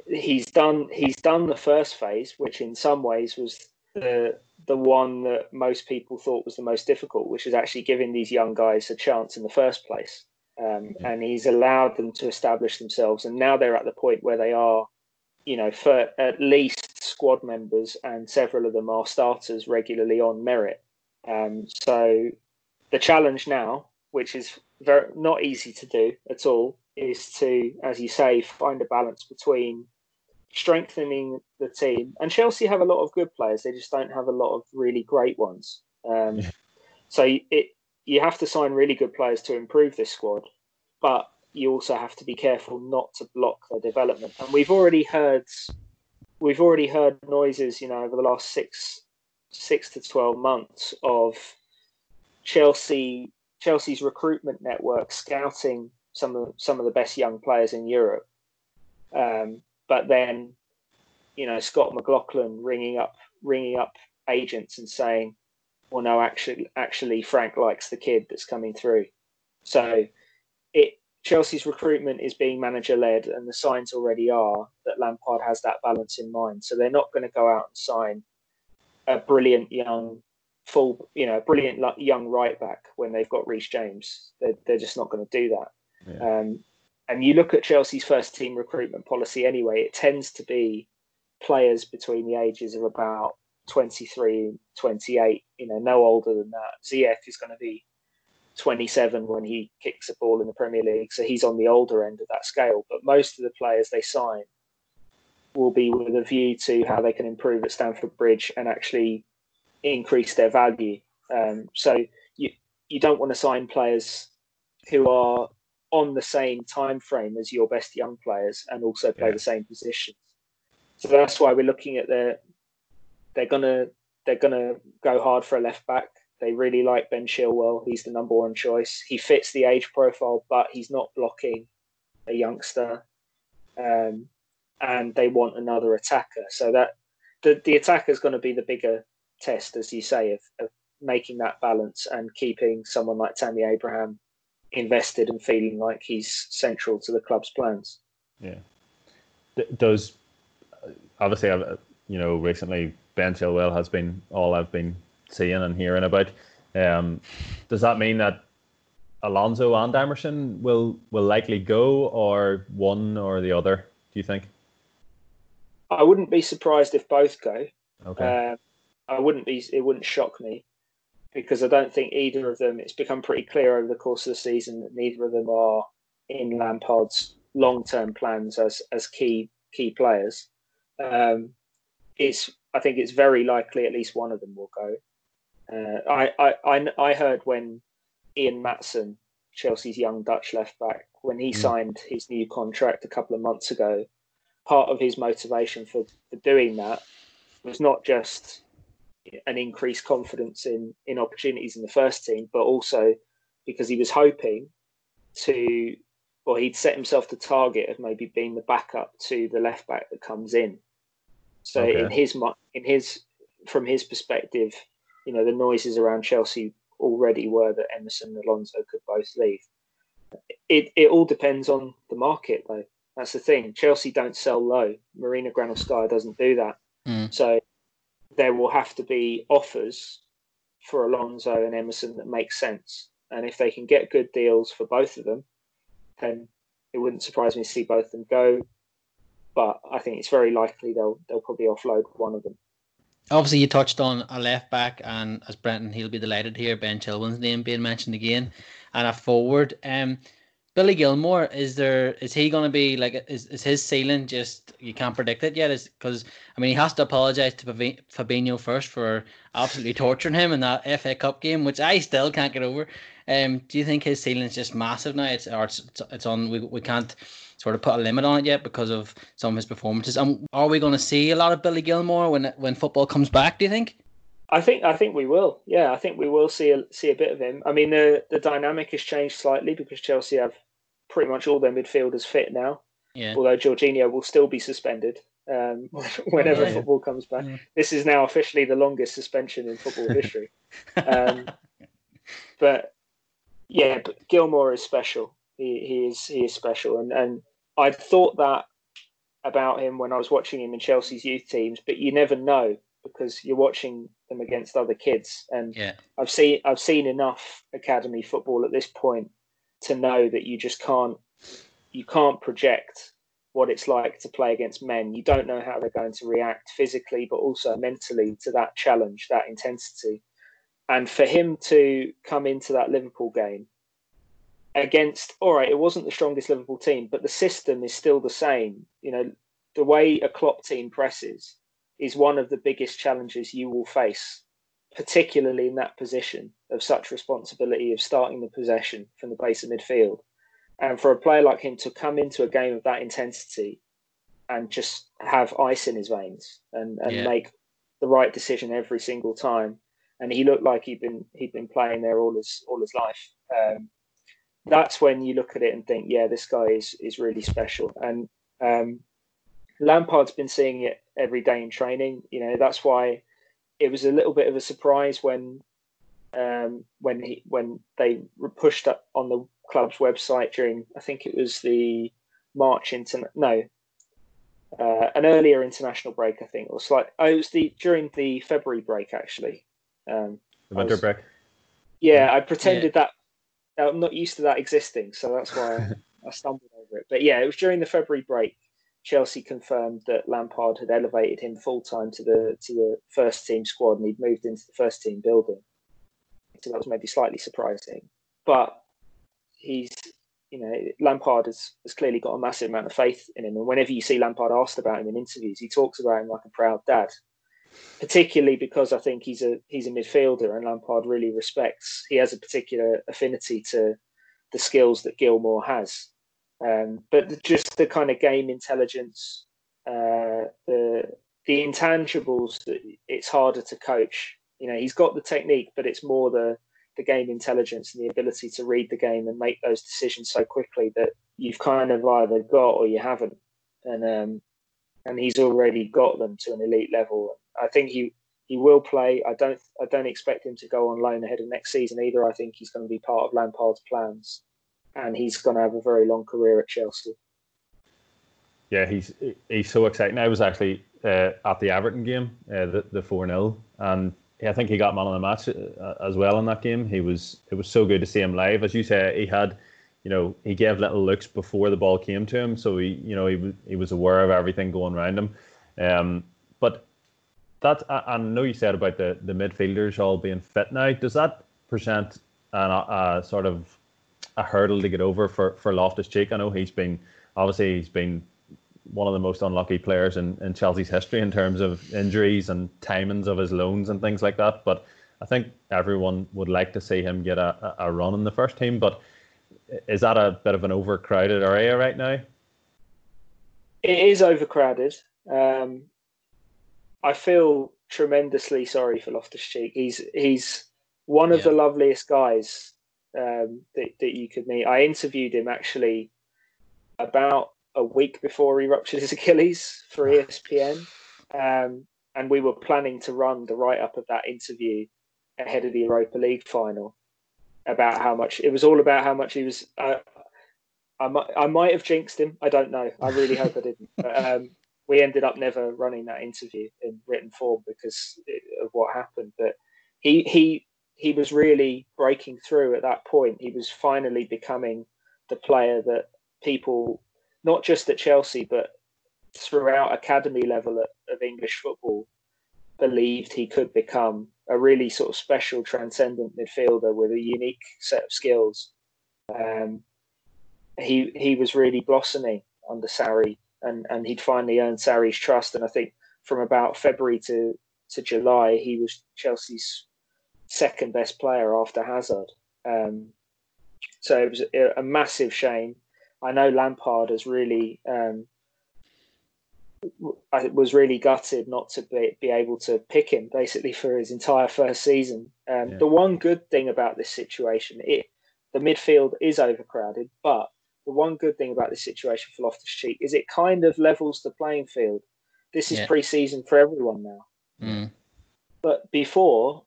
He's done he's done the first phase, which in some ways was the the one that most people thought was the most difficult, which is actually giving these young guys a chance in the first place. Um, and he's allowed them to establish themselves, and now they're at the point where they are, you know, for at least squad members, and several of them are starters regularly on merit. Um, so the challenge now, which is very not easy to do at all, is to, as you say, find a balance between strengthening the team. And Chelsea have a lot of good players; they just don't have a lot of really great ones. Um, so it you have to sign really good players to improve this squad, but you also have to be careful not to block their development. And we've already heard we've already heard noises, you know, over the last six six to twelve months of Chelsea Chelsea's recruitment network scouting some of some of the best young players in Europe. Um, but then, you know, Scott McLachlan ringing up ringing up agents and saying, "Well, no, actually, actually, Frank likes the kid that's coming through." So, it Chelsea's recruitment is being manager led, and the signs already are that Lampard has that balance in mind. So they're not going to go out and sign a brilliant young full, you know, a brilliant young right back when they've got Reece James. They're, they're just not going to do that. Yeah. Um, and you look at Chelsea's first team recruitment policy anyway, it tends to be players between the ages of about 23 and 28, you know, no older than that. Ziyech is going to be 27 when he kicks a ball in the Premier League, so he's on the older end of that scale. But most of the players they sign will be with a view to how they can improve at Stamford Bridge and actually increase their value. Um, so you you don't want to sign players who are on the same time frame as your best young players and also play yeah. the same positions. So that's why we're looking at their they're gonna they're gonna go hard for a left back. They really like Ben Chilwell. He's the number one choice. He fits the age profile, but he's not blocking a youngster. Um, and they want another attacker. So that the the attacker is going to be the bigger test, as you say, of, of making that balance and keeping someone like Tammy Abraham invested and feeling like he's central to the club's plans. Yeah. Does obviously, you know, recently Ben Chilwell has been all I've been seeing and hearing about. Um, does that mean that Alonso and Emerson will will likely go, or one or the other? Do you think? I wouldn't be surprised if both go. Okay. Um, I wouldn't be. It wouldn't shock me because I don't think either of them. It's become pretty clear over the course of the season that neither of them are in Lampard's long-term plans as as key key players. Um, it's. I think it's very likely at least one of them will go. Uh, I, I, I I heard when Ian Maatsen, Chelsea's young Dutch left back, when he mm. signed his new contract a couple of months ago, part of his motivation for, for doing that was not just an increased confidence in in opportunities in the first team, but also because he was hoping to, or he'd set himself the target of maybe being the backup to the left back that comes in. So okay. in his in his from his perspective, you know, the noises around Chelsea already were that Emerson and Alonso could both leave. It it all depends on the market though. That's the thing. Chelsea don't sell low. Marina Granovskaya doesn't do that. Mm. So there will have to be offers for Alonso and Emerson that make sense. And if they can get good deals for both of them, then it wouldn't surprise me to see both of them go. But I think it's very likely they'll they'll probably offload one of them. Obviously, you touched on a left back, and as Brendan, he'll be delighted here. Ben Chilwell's name being mentioned again, and a forward. Um, Billy Gilmour is there is he going to be like is, is his ceiling just you can't predict it yet? Is because I mean he has to apologize to Fabinho first for absolutely torturing him in that FA Cup game, which I still can't get over. Um, do you think his ceiling is just massive now? It's or it's, it's on we, we can't sort of put a limit on it yet because of some of his performances. And are we going to see a lot of Billy Gilmour when when football comes back? Do you think? I think I think we will. Yeah, I think we will see a, see a bit of him. I mean, the the dynamic has changed slightly because Chelsea have pretty much all their midfielders fit now. Yeah. Although Jorginho will still be suspended um, (laughs) whenever yeah. football comes back. Yeah. This is now officially the longest suspension in football (laughs) history. um, but yeah, but Gilmour is special. He, he is he is special, and and I thought that about him when I was watching him in Chelsea's youth teams, but you never know because you're watching them against other kids. And yeah. I've seen I've seen enough academy football at this point to know that you just can't you can't project what it's like to play against men. You don't know how they're going to react physically, but also mentally to that challenge, that intensity. And for him to come into that Liverpool game against, all right, it wasn't the strongest Liverpool team, but the system is still the same. You know, the way a Klopp team presses is one of the biggest challenges you will face, particularly in that position of such responsibility of starting the possession from the base of midfield. And for a player like him to come into a game of that intensity and just have ice in his veins and, and yeah. make the right decision every single time. And he looked like he'd been he'd been playing there all his all his life. Um, that's when you look at it and think, yeah, this guy is is really special. And um, Lampard's been seeing it every day in training. You know, that's why it was a little bit of a surprise when um, when he when they pushed up on the club's website during I think it was the March into no uh, an earlier international break I think. Or slight oh it was the during the February break actually. Um, the winter was, break? yeah I pretended yeah. that I'm not used to that existing so that's why I, (laughs) I stumbled over it. But yeah it was during the February break Chelsea confirmed that Lampard had elevated him full time to the to the first team squad and he'd moved into the first team building. So that was maybe slightly surprising. But he's you know, Lampard has, has clearly got a massive amount of faith in him. And whenever you see Lampard asked about him in interviews, he talks about him like a proud dad. Particularly because I think he's a he's a midfielder and Lampard really respects he has a particular affinity to the skills that Gilmour has. Um, but just the kind of game intelligence, uh, the the intangibles, it's harder to coach. You know, he's got the technique, but it's more the the game intelligence and the ability to read the game and make those decisions so quickly that you've kind of either got or you haven't. And um, and he's already got them to an elite level. I think he he will play. I don't I don't expect him to go on loan ahead of next season either. I think he's going to be part of Lampard's plans and he's going to have a very long career at Chelsea. Yeah, he's he's so exciting. I was actually uh, at the Everton game, uh, the four 0 and I think he got man of the match uh, as well in that game. He was it was so good to see him live. As you say, he had, you know, he gave little looks before the ball came to him, so he you know he he was aware of everything going around him. Um, but that I, I know you said about the the midfielders all being fit now. Does that present an, a, a sort of a hurdle to get over for for Loftus Cheek. I know he's been obviously he's been one of the most unlucky players in, in Chelsea's history in terms of injuries and timings of his loans and things like that. But I think everyone would like to see him get a, a run in the first team. But is that a bit of an overcrowded area right now? It is overcrowded. Um, I feel tremendously sorry for Loftus Cheek. He's he's one of yeah. the loveliest guys um, that, that you could meet. I interviewed him actually about a week before he ruptured his (laughs) Achilles for ESPN. Um, and we were planning to run the write up of that interview ahead of the Europa League final about how much it was all about how much he was. Uh, I might, I might have jinxed him. I don't know. I really hope I didn't. (laughs) But um, we ended up never running that interview in written form because of what happened. But he he he was really breaking through at that point. He was finally becoming the player that people, not just at Chelsea, but throughout academy level of English football, believed he could become a really sort of special, transcendent midfielder with a unique set of skills. Um, he he was really blossoming under Sarri, and and he'd finally earned Sarri's trust. And I think from about February to to July, he was Chelsea's second best player after Hazard. Um, so it was a, a, massive shame. I know Lampard has really um, I was really gutted not to be, be able to pick him basically for his entire first season. Um, yeah. The one good thing about this situation, it the midfield is overcrowded, but the one good thing about this situation for Loftus Cheek is it kind of levels the playing field. This is yeah. pre-season for everyone now. Mm. But before,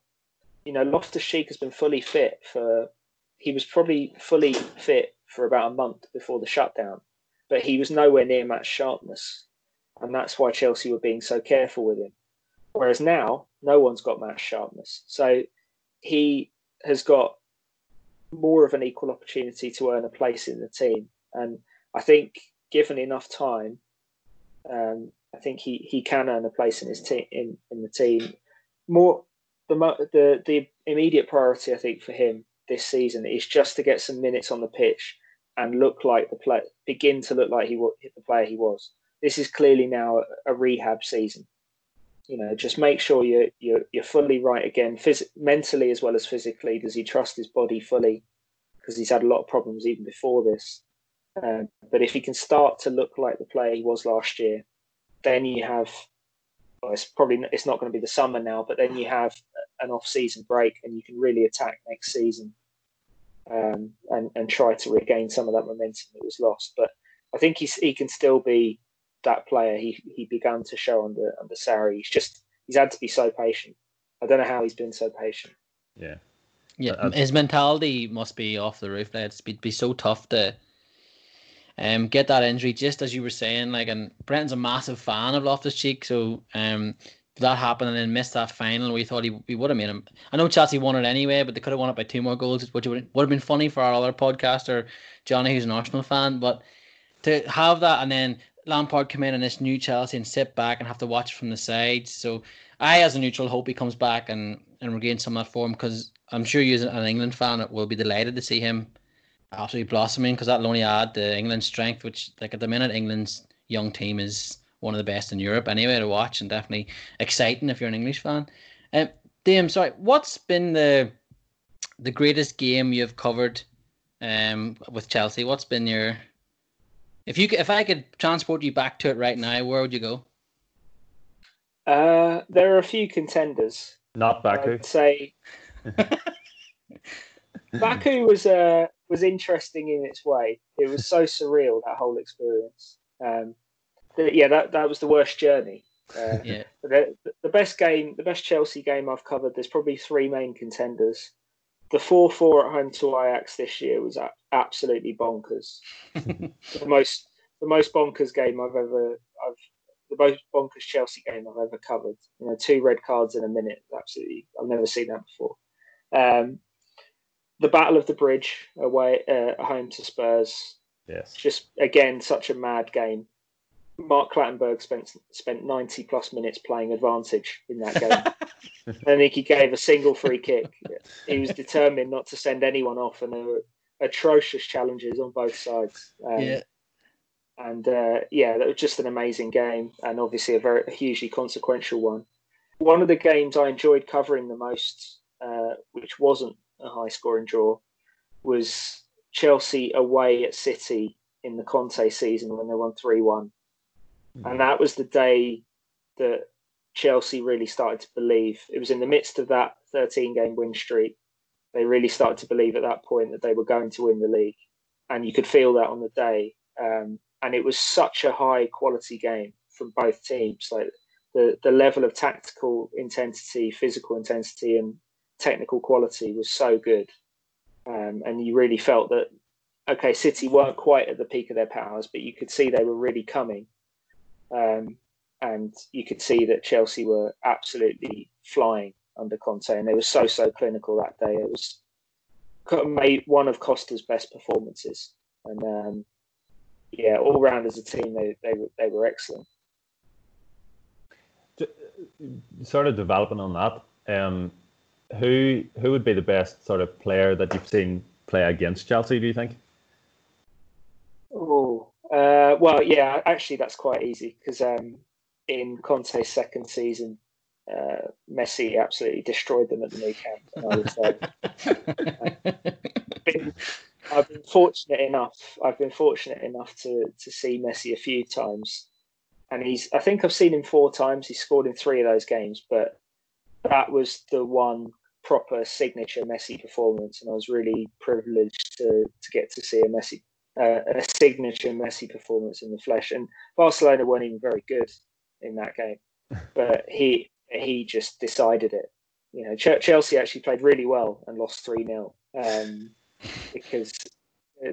you know, Loftus Cheek has been fully fit for. He was probably fully fit for about a month before the shutdown, but he was nowhere near match sharpness, and that's why Chelsea were being so careful with him. Whereas now, no one's got match sharpness, so he has got more of an equal opportunity to earn a place in the team. And I think given enough time, um, I think he, he can earn a place in his team in, in the team. More the the the immediate priority I think for him this season is just to get some minutes on the pitch and look like the play begin to look like he the player he was. This is clearly now a, rehab season. You know, just make sure you're you're, you're fully right again, phys- mentally as well as physically. Does he trust his body fully? Because he's had a lot of problems even before this. Um, but if he can start to look like the player he was last year, then you have. Well, it's probably it's not going to be the summer now, but then you have an off-season break and you can really attack next season um, and and try to regain some of that momentum that was lost. But I think he's, he can still be that player he he began to show under under Sarri. He's just he's had to be so patient. I don't know how he's been so patient. Yeah. Yeah, uh, his mentality must be off the roof. Like, it's be, be so tough to um, get that injury, just as you were saying. Like, and Brendan's a massive fan of Loftus Cheek, so um, that happened and then missed that final, we thought he, he would have made him. I know Chelsea won it anyway, but they could have won it by two more goals, which would, would have been funny for our other podcaster, Johnny, who's an Arsenal fan. But to have that and then Lampard come in in this new Chelsea and sit back and have to watch from the side. So I, as a neutral, hope he comes back and, and regains some of that form because I'm sure you, as an England fan, will be delighted to see him absolutely blossoming because that'll only add to England's strength, which, like, at the minute, England's young team is one of the best in Europe anyway to watch and definitely exciting if you're an English fan. Um, Dame, sorry, what's been the the greatest game you've covered um, with Chelsea? What's been your if you if I could transport you back to it right now, where would you go? Uh, there are a few contenders. Not Baku. I'd say (laughs) Baku was uh, was interesting in its way. It was so surreal that whole experience. Um, yeah, that that was the worst journey. Uh, yeah. The, the best game, the best Chelsea game I've covered. There's probably three main contenders. The four four at home to Ajax this year was absolutely bonkers. (laughs) the most the most bonkers game I've ever I've the most bonkers Chelsea game I've ever covered. You know, two red cards in a minute. Absolutely, I've never seen that before. Um, the Battle of the Bridge away uh, home to Spurs. Yes. Just again, such a mad game. Mark Clattenburg spent spent 90 plus minutes playing advantage in that game. (laughs) I think he gave a single free kick. He was determined not to send anyone off, and there were atrocious challenges on both sides. Um, yeah. And uh, yeah, that was just an amazing game, and obviously a very a hugely consequential one. One of the games I enjoyed covering the most, uh, which wasn't a high scoring draw, was Chelsea away at City in the Conte season when they won 3 1 and that was the day that Chelsea really started to believe. It was in the midst of that 13 game win streak. They really started to believe at that point that they were going to win the league. And you could feel that on the day. Um, and it was such a high quality game from both teams. Like the, the level of tactical intensity, physical intensity, and technical quality was so good. Um, and you really felt that, okay, City weren't quite at the peak of their powers, but you could see they were really coming. Um, and you could see that Chelsea were absolutely flying under Conte, and they were so so clinical that day. It was made one of Costa's best performances, and um, yeah, all round as a team, they they were they were excellent. Sort of developing on that, um, who who would be the best sort of player that you've seen play against Chelsea? Do you think? Oh, uh, well, yeah, actually, that's quite easy because um, in Conte's second season, uh, Messi absolutely destroyed them at the Nou Camp. I would say. been, I've been fortunate enough. I've been fortunate enough to to see Messi a few times, and he's. I think I've seen him four times. He scored in three of those games, but that was the one proper signature Messi performance, and I was really privileged to to get to see a Messi uh, a signature Messi performance in the flesh. And Barcelona weren't even very good in that game, (laughs) but he he just decided it. You know, Ch- Chelsea actually played really well and lost three 0 um, because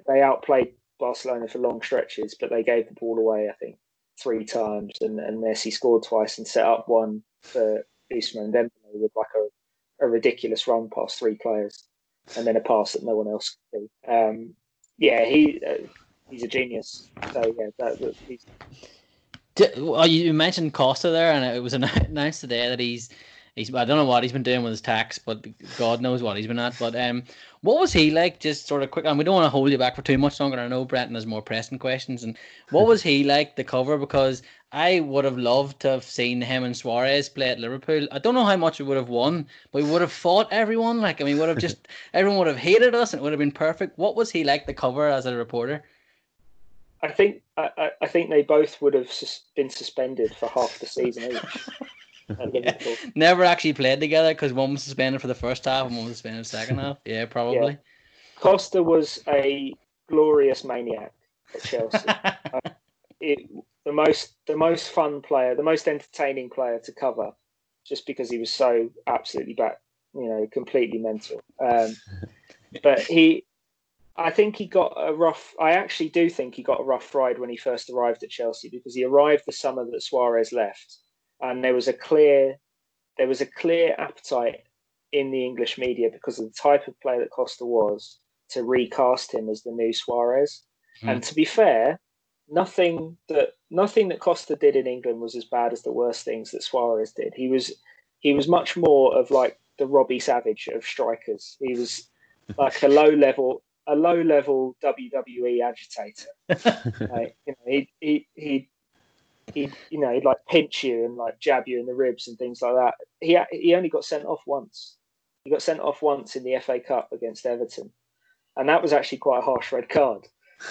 they outplayed Barcelona for long stretches, but they gave the ball away. I think three times, and, and Messi scored twice and set up one for Ousmane Dembele with like a, a ridiculous run past three players, and then a pass that no one else could do. Um, yeah, he uh, he's a genius. So yeah, that, that he's well, you mentioned Costa there, and it was announced (laughs) today that he's he's I don't know what he's been doing with his tax, but God knows what he's been at. But um, what was he like? Just sort of quick, and we don't want to hold you back for too much longer. I know Brendan has more pressing questions. And what was he like the cover? Because I would have loved to have seen him and Suarez play at Liverpool. I don't know how much we would have won, but we would have fought everyone. Like I mean, would have just (laughs) everyone would have hated us, and it would have been perfect. What was he like the cover as a reporter? I think I, I think they both would have sus- been suspended for half the season each. (laughs) yeah. (laughs) Never actually played together because one was suspended for the first half and one was suspended for the second half. Yeah, probably. Yeah. Costa was a glorious maniac at Chelsea. It, the most the most fun player, the most entertaining player to cover, just because he was so absolutely back, you know, completely mental. Um, (laughs) but he I think he got a rough. I actually do think he got a rough ride when he first arrived at Chelsea because he arrived the summer that Suarez left, and there was a clear, there was a clear appetite in the English media because of the type of player that Costa was to recast him as the new Suarez. Mm. And to be fair, nothing that nothing that Costa did in England was as bad as the worst things that Suarez did. He was he was much more of like the Robbie Savage of strikers. He was like a low level a low level WWE agitator. (laughs) like, you know, he he he he you know he'd like pinch you and like jab you in the ribs and things like that. He he only got sent off once. He got sent off once in the FA Cup against Everton, and that was actually quite a harsh red card.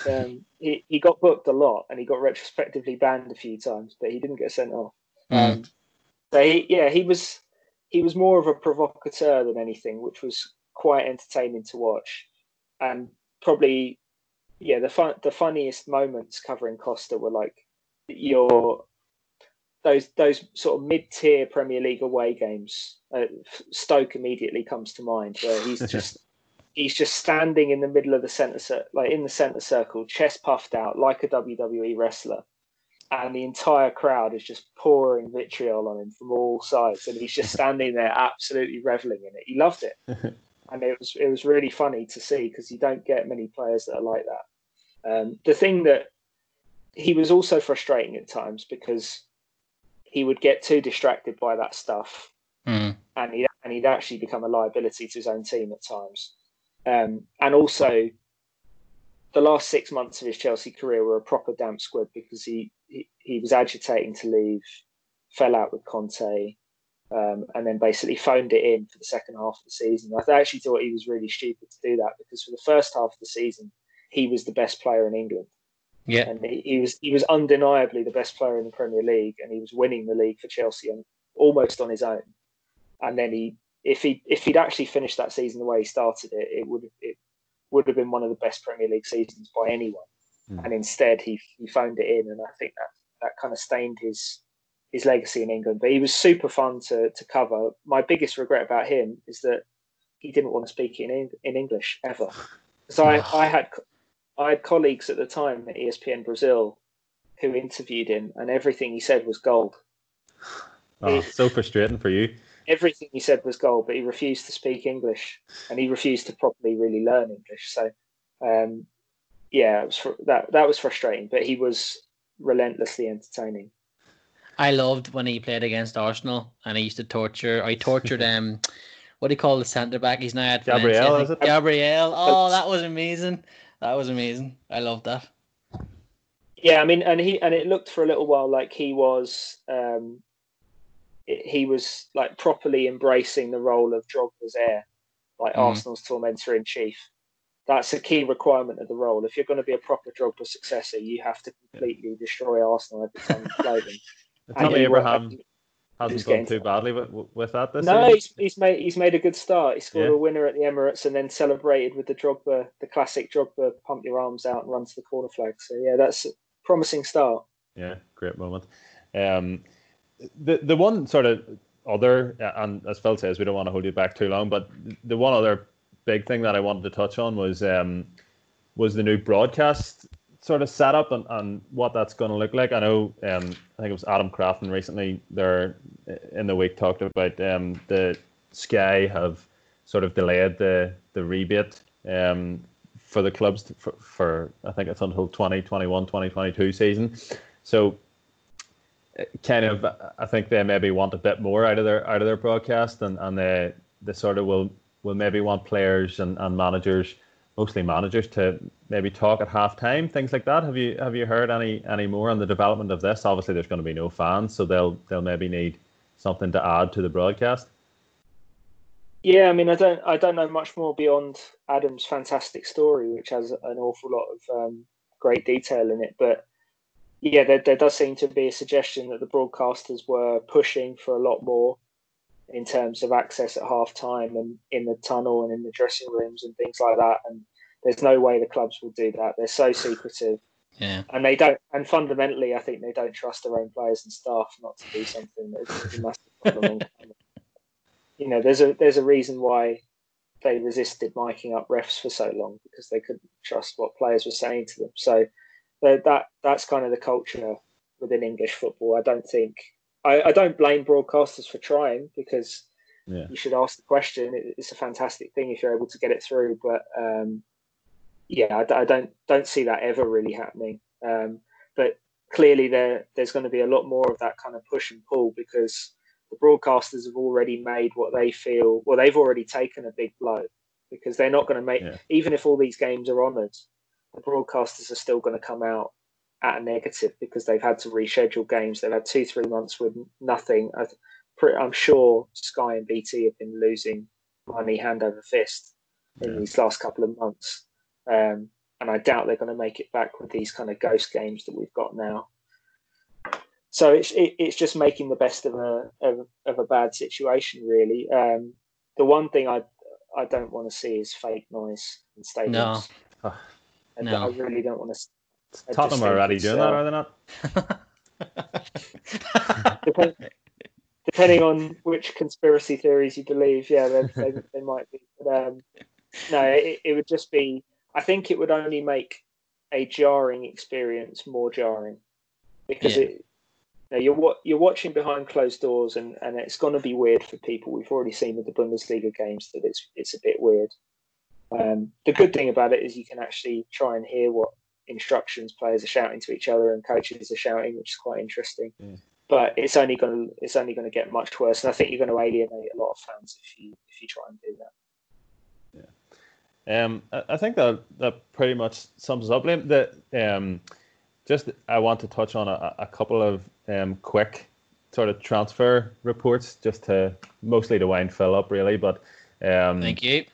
Um, he he got booked a lot and he got retrospectively banned a few times, but he didn't get sent off. Mm. Um, so he, yeah, he was he was more of a provocateur than anything, which was quite entertaining to watch and probably yeah the fun the funniest moments covering Costa were like your those those sort of mid tier Premier League away games. Uh, Stoke immediately comes to mind where he's (laughs) just he's just standing in the middle of the center like in the center circle, chest puffed out like a WWE wrestler. And the entire crowd is just pouring vitriol on him from all sides, and he's just (laughs) standing there, absolutely reveling in it. He loved it. (laughs) and it was it was really funny to see because you don't get many players that are like that. Um, the thing that he was also frustrating at times because he would get too distracted by that stuff, mm. and he and he'd actually become a liability to his own team at times. Um, and also, the last six months of his Chelsea career were a proper damp squib because he, he, he was agitating to leave, fell out with Conte, um, and then basically phoned it in for the second half of the season. I actually thought he was really stupid to do that because for the first half of the season, he was the best player in England. Yeah, and he, he was he was undeniably the best player in the Premier League, and he was winning the league for Chelsea and almost on his own. And then he, if he if he'd actually finished that season the way he started it, it would it would have been one of the best Premier League seasons by anyone. Mm. And instead, he he phoned it in, and I think that that kind of stained his his legacy in England. But he was super fun to to cover. My biggest regret about him is that he didn't want to speak in in English ever. (sighs) So I, I had I had colleagues at the time at ESPN Brazil who interviewed him, and everything he said was gold. Oh, (sighs) so frustrating for you. Everything he said was gold, but he refused to speak English, and he refused to properly really learn English. So, um, yeah, was, that that was frustrating. But he was relentlessly entertaining. I loved when he played against Arsenal and he used to torture. I tortured (laughs) um, what do you call the centre back? He's now at Gabriel. Is it? Gabriel. (laughs) Oh, that was amazing. That was amazing. I loved that. Yeah, I mean, and he and it looked for a little while like he was, um, he was like properly embracing the role of Drogba's heir, like mm. Arsenal's tormentor in chief. That's a key requirement of the role. If you're going to be a proper Drogba successor, you have to completely destroy Arsenal every time you play them. (laughs) Tammy Abraham hasn't done too badly with, with that this No, he's, he's, made he's made a good start. He scored yeah. a winner at the Emirates and then celebrated with the Drogba, the classic Drogba pump your arms out and run to the corner flag. So yeah, that's a promising start. Yeah, great moment. Um, the the one sort of other, and as Phil says, we don't want to hold you back too long, but the one other big thing that I wanted to touch on was um, was the new broadcast sort of setup and, and what that's going to look like. I know, um, I think it was Adam Crafton recently there in the week talked about um, the Sky have sort of delayed the the rebate um, for the clubs to, for, for I think it's until 2021 2022 season. So kind of I think they maybe want a bit more out of their out of their broadcast and, and they they sort of will will maybe want players and, and managers mostly managers to maybe talk at half time, things like that. Have you have you heard any any more on the development of this? Obviously there's going to be no fans, so they'll they'll maybe need something to add to the broadcast. Yeah, I mean, I don't, I don't know much more beyond Adam's fantastic story, which has an awful lot of um, great detail in it. But yeah, there, there does seem to be a suggestion that the broadcasters were pushing for a lot more in terms of access at half time and in the tunnel and in the dressing rooms and things like that. And there's no way the clubs will do that. They're so secretive. Yeah. And they don't, and fundamentally, I think they don't trust their own players and staff not to do something that's a massive problem. (laughs) you know, there's a there's a reason why they resisted miking up refs for so long because they couldn't trust what players were saying to them. So that that that's kind of the culture within English football. I don't think I, I don't blame broadcasters for trying because yeah. you should ask the question. It, it's a fantastic thing if you're able to get it through, but um, yeah, I, I, don't don't see that ever really happening. Um, but clearly, there there's going to be a lot more of that kind of push and pull because the broadcasters have already made what they feel. Well, they've already taken a big blow because they're not going to make yeah. even if all these games are honoured, the broadcasters are still going to come out at a negative because they've had to reschedule games. They've had two, three months with nothing. I'm sure Sky and BT have been losing money hand over fist in yeah. these last couple of months. Um, and I doubt they're going to make it back with these kind of ghost games that we've got now. So it's it, it's just making the best of a of, of a bad situation, really. Um, the one thing I I don't want to see is fake noise in stadiums. No, no. I really don't want to Tottenham are already doing that, are they not? (laughs) Depend, depending on which conspiracy theories you believe, yeah, they, they, (laughs) they might be. But, um, no, it, it would just be. I think it would only make a jarring experience more jarring because yeah. it. You know, you're you're watching behind closed doors, and, and it's going to be weird for people. We've already seen with the Bundesliga games that it's it's a bit weird. Um, the good thing about it is you can actually try and hear what instructions players are shouting to each other and coaches are shouting, which is quite interesting. Yeah. But it's only going to it's only going to get much worse, and I think you're going to alienate a lot of fans if you if you try and do that. Yeah, um, I think that that pretty much sums up. That um, just I want to touch on a, a couple of um, quick sort of transfer reports, just to mostly to wind Phil up, really. But um, thank you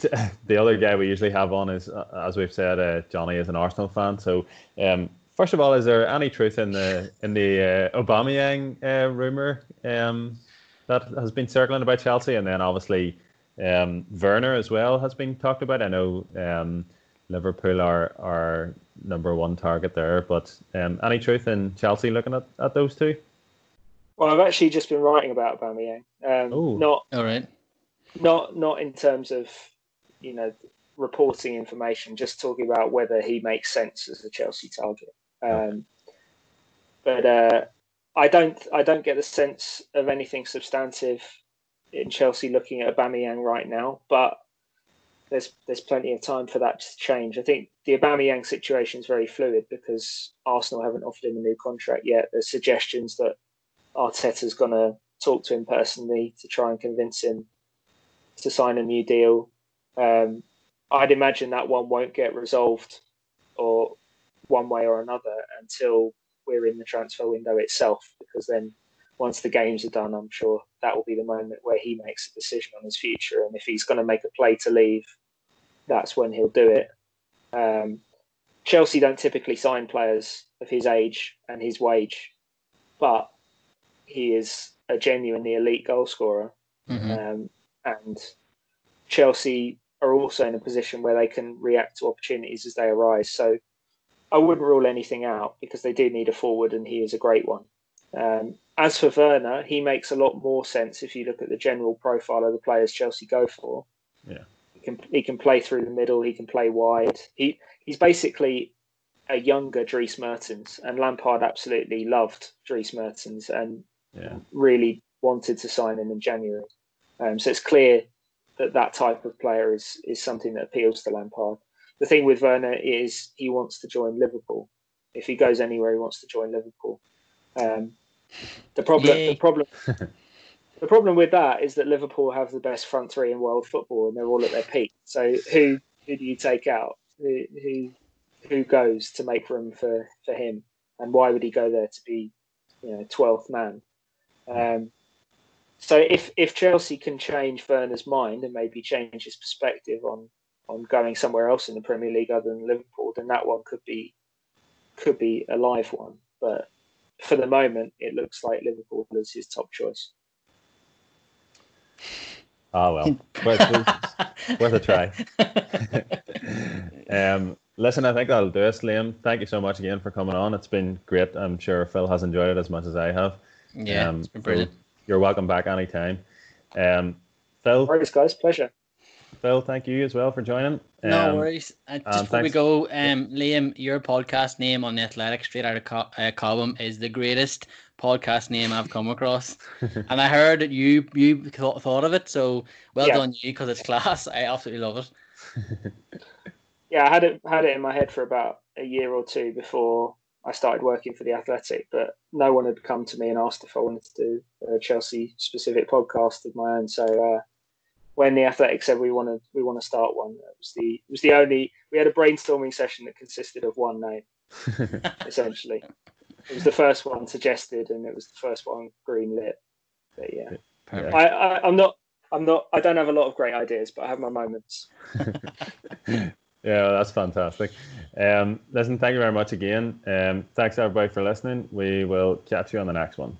(laughs) the other guy we usually have on is, uh, as we've said, uh, Johnny is an Arsenal fan. So, um, first of all, is there any truth in the in the uh, Aubameyang uh, rumor um, that has been circling about Chelsea, and then obviously um, Werner as well has been talked about. I know um, Liverpool are our number one target there, but um, any truth in Chelsea looking at, at those two? Well, I've actually just been writing about Aubameyang. Um, not all right. Not not in terms of you know, reporting information, just talking about whether he makes sense as a Chelsea target. Um, but uh, I don't, I don't get the sense of anything substantive in Chelsea looking at Aubameyang right now. But there's there's plenty of time for that to change. I think the Aubameyang situation is very fluid because Arsenal haven't offered him a new contract yet. There's suggestions that Arteta's going to talk to him personally to try and convince him to sign a new deal. Um, I'd imagine that one won't get resolved or one way or another until we're in the transfer window itself, because then once the games are done, I'm sure that will be the moment where he makes a decision on his future. And if he's going to make a play to leave, that's when he'll do it. Um, Chelsea don't typically sign players of his age and his wage, but he is a genuinely elite goal scorer. Mm-hmm. Um, and Chelsea are also in a position where they can react to opportunities as they arise. So I wouldn't rule anything out because they do need a forward, and he is a great one. Um, as for Werner, he makes a lot more sense if you look at the general profile of the players Chelsea go for. Yeah, he can he can play through the middle. He can play wide. He he's basically a younger Dries Mertens, and Lampard absolutely loved Dries Mertens and yeah. really wanted to sign him in January. Um, so it's clear that that type of player is is something that appeals to Lampard. the thing with Werner is he wants to join Liverpool. If he goes anywhere, he wants to join Liverpool. Um, the problem, Yay. the problem, (laughs) the problem with that is that Liverpool have the best front three in world football, and they're all at their peak. So who who do you take out? Who who, who goes to make room for, for him? And why would he go there to be, you know, twelfth man? Um, so if if Chelsea can change Werner's mind and maybe change his perspective on on going somewhere else in the Premier League other than Liverpool, then that one could be could be a live one. But for the moment, it looks like Liverpool is his top choice. Ah well, worth, worth a try. (laughs) um, listen, I think that'll do us, Liam. Thank you so much again for coming on. It's been great. I'm sure Phil has enjoyed it as much as I have. Yeah, um, it's been brilliant. So you're welcome back anytime. Um, Phil. Thanks, guys. Pleasure. Phil, thank you as well for joining. Um, no worries. Uh, just before we go, um, Liam, your podcast name on the Athletic Straight Out of Co- uh, Cobham is the greatest podcast name I've come across, (laughs) and I heard that you you thought, thought of it. So well yeah. done you because it's class. I absolutely love it. (laughs) yeah, I had it had it in my head for about a year or two before I started working for the Athletic, but no one had come to me and asked if I wanted to do a Chelsea specific podcast of my own. So uh, when the Athletic said we want to we want to start one, it was the it was the only we had a brainstorming session that consisted of one name, (laughs) essentially. It was the first one suggested, and it was the first one green lit. But yeah, I, I, I'm not I'm not I don't have a lot of great ideas, but I have my moments. (laughs) yeah, that's fantastic. Um, listen, thank you very much again. Um, thanks everybody for listening. We will catch you on the next one.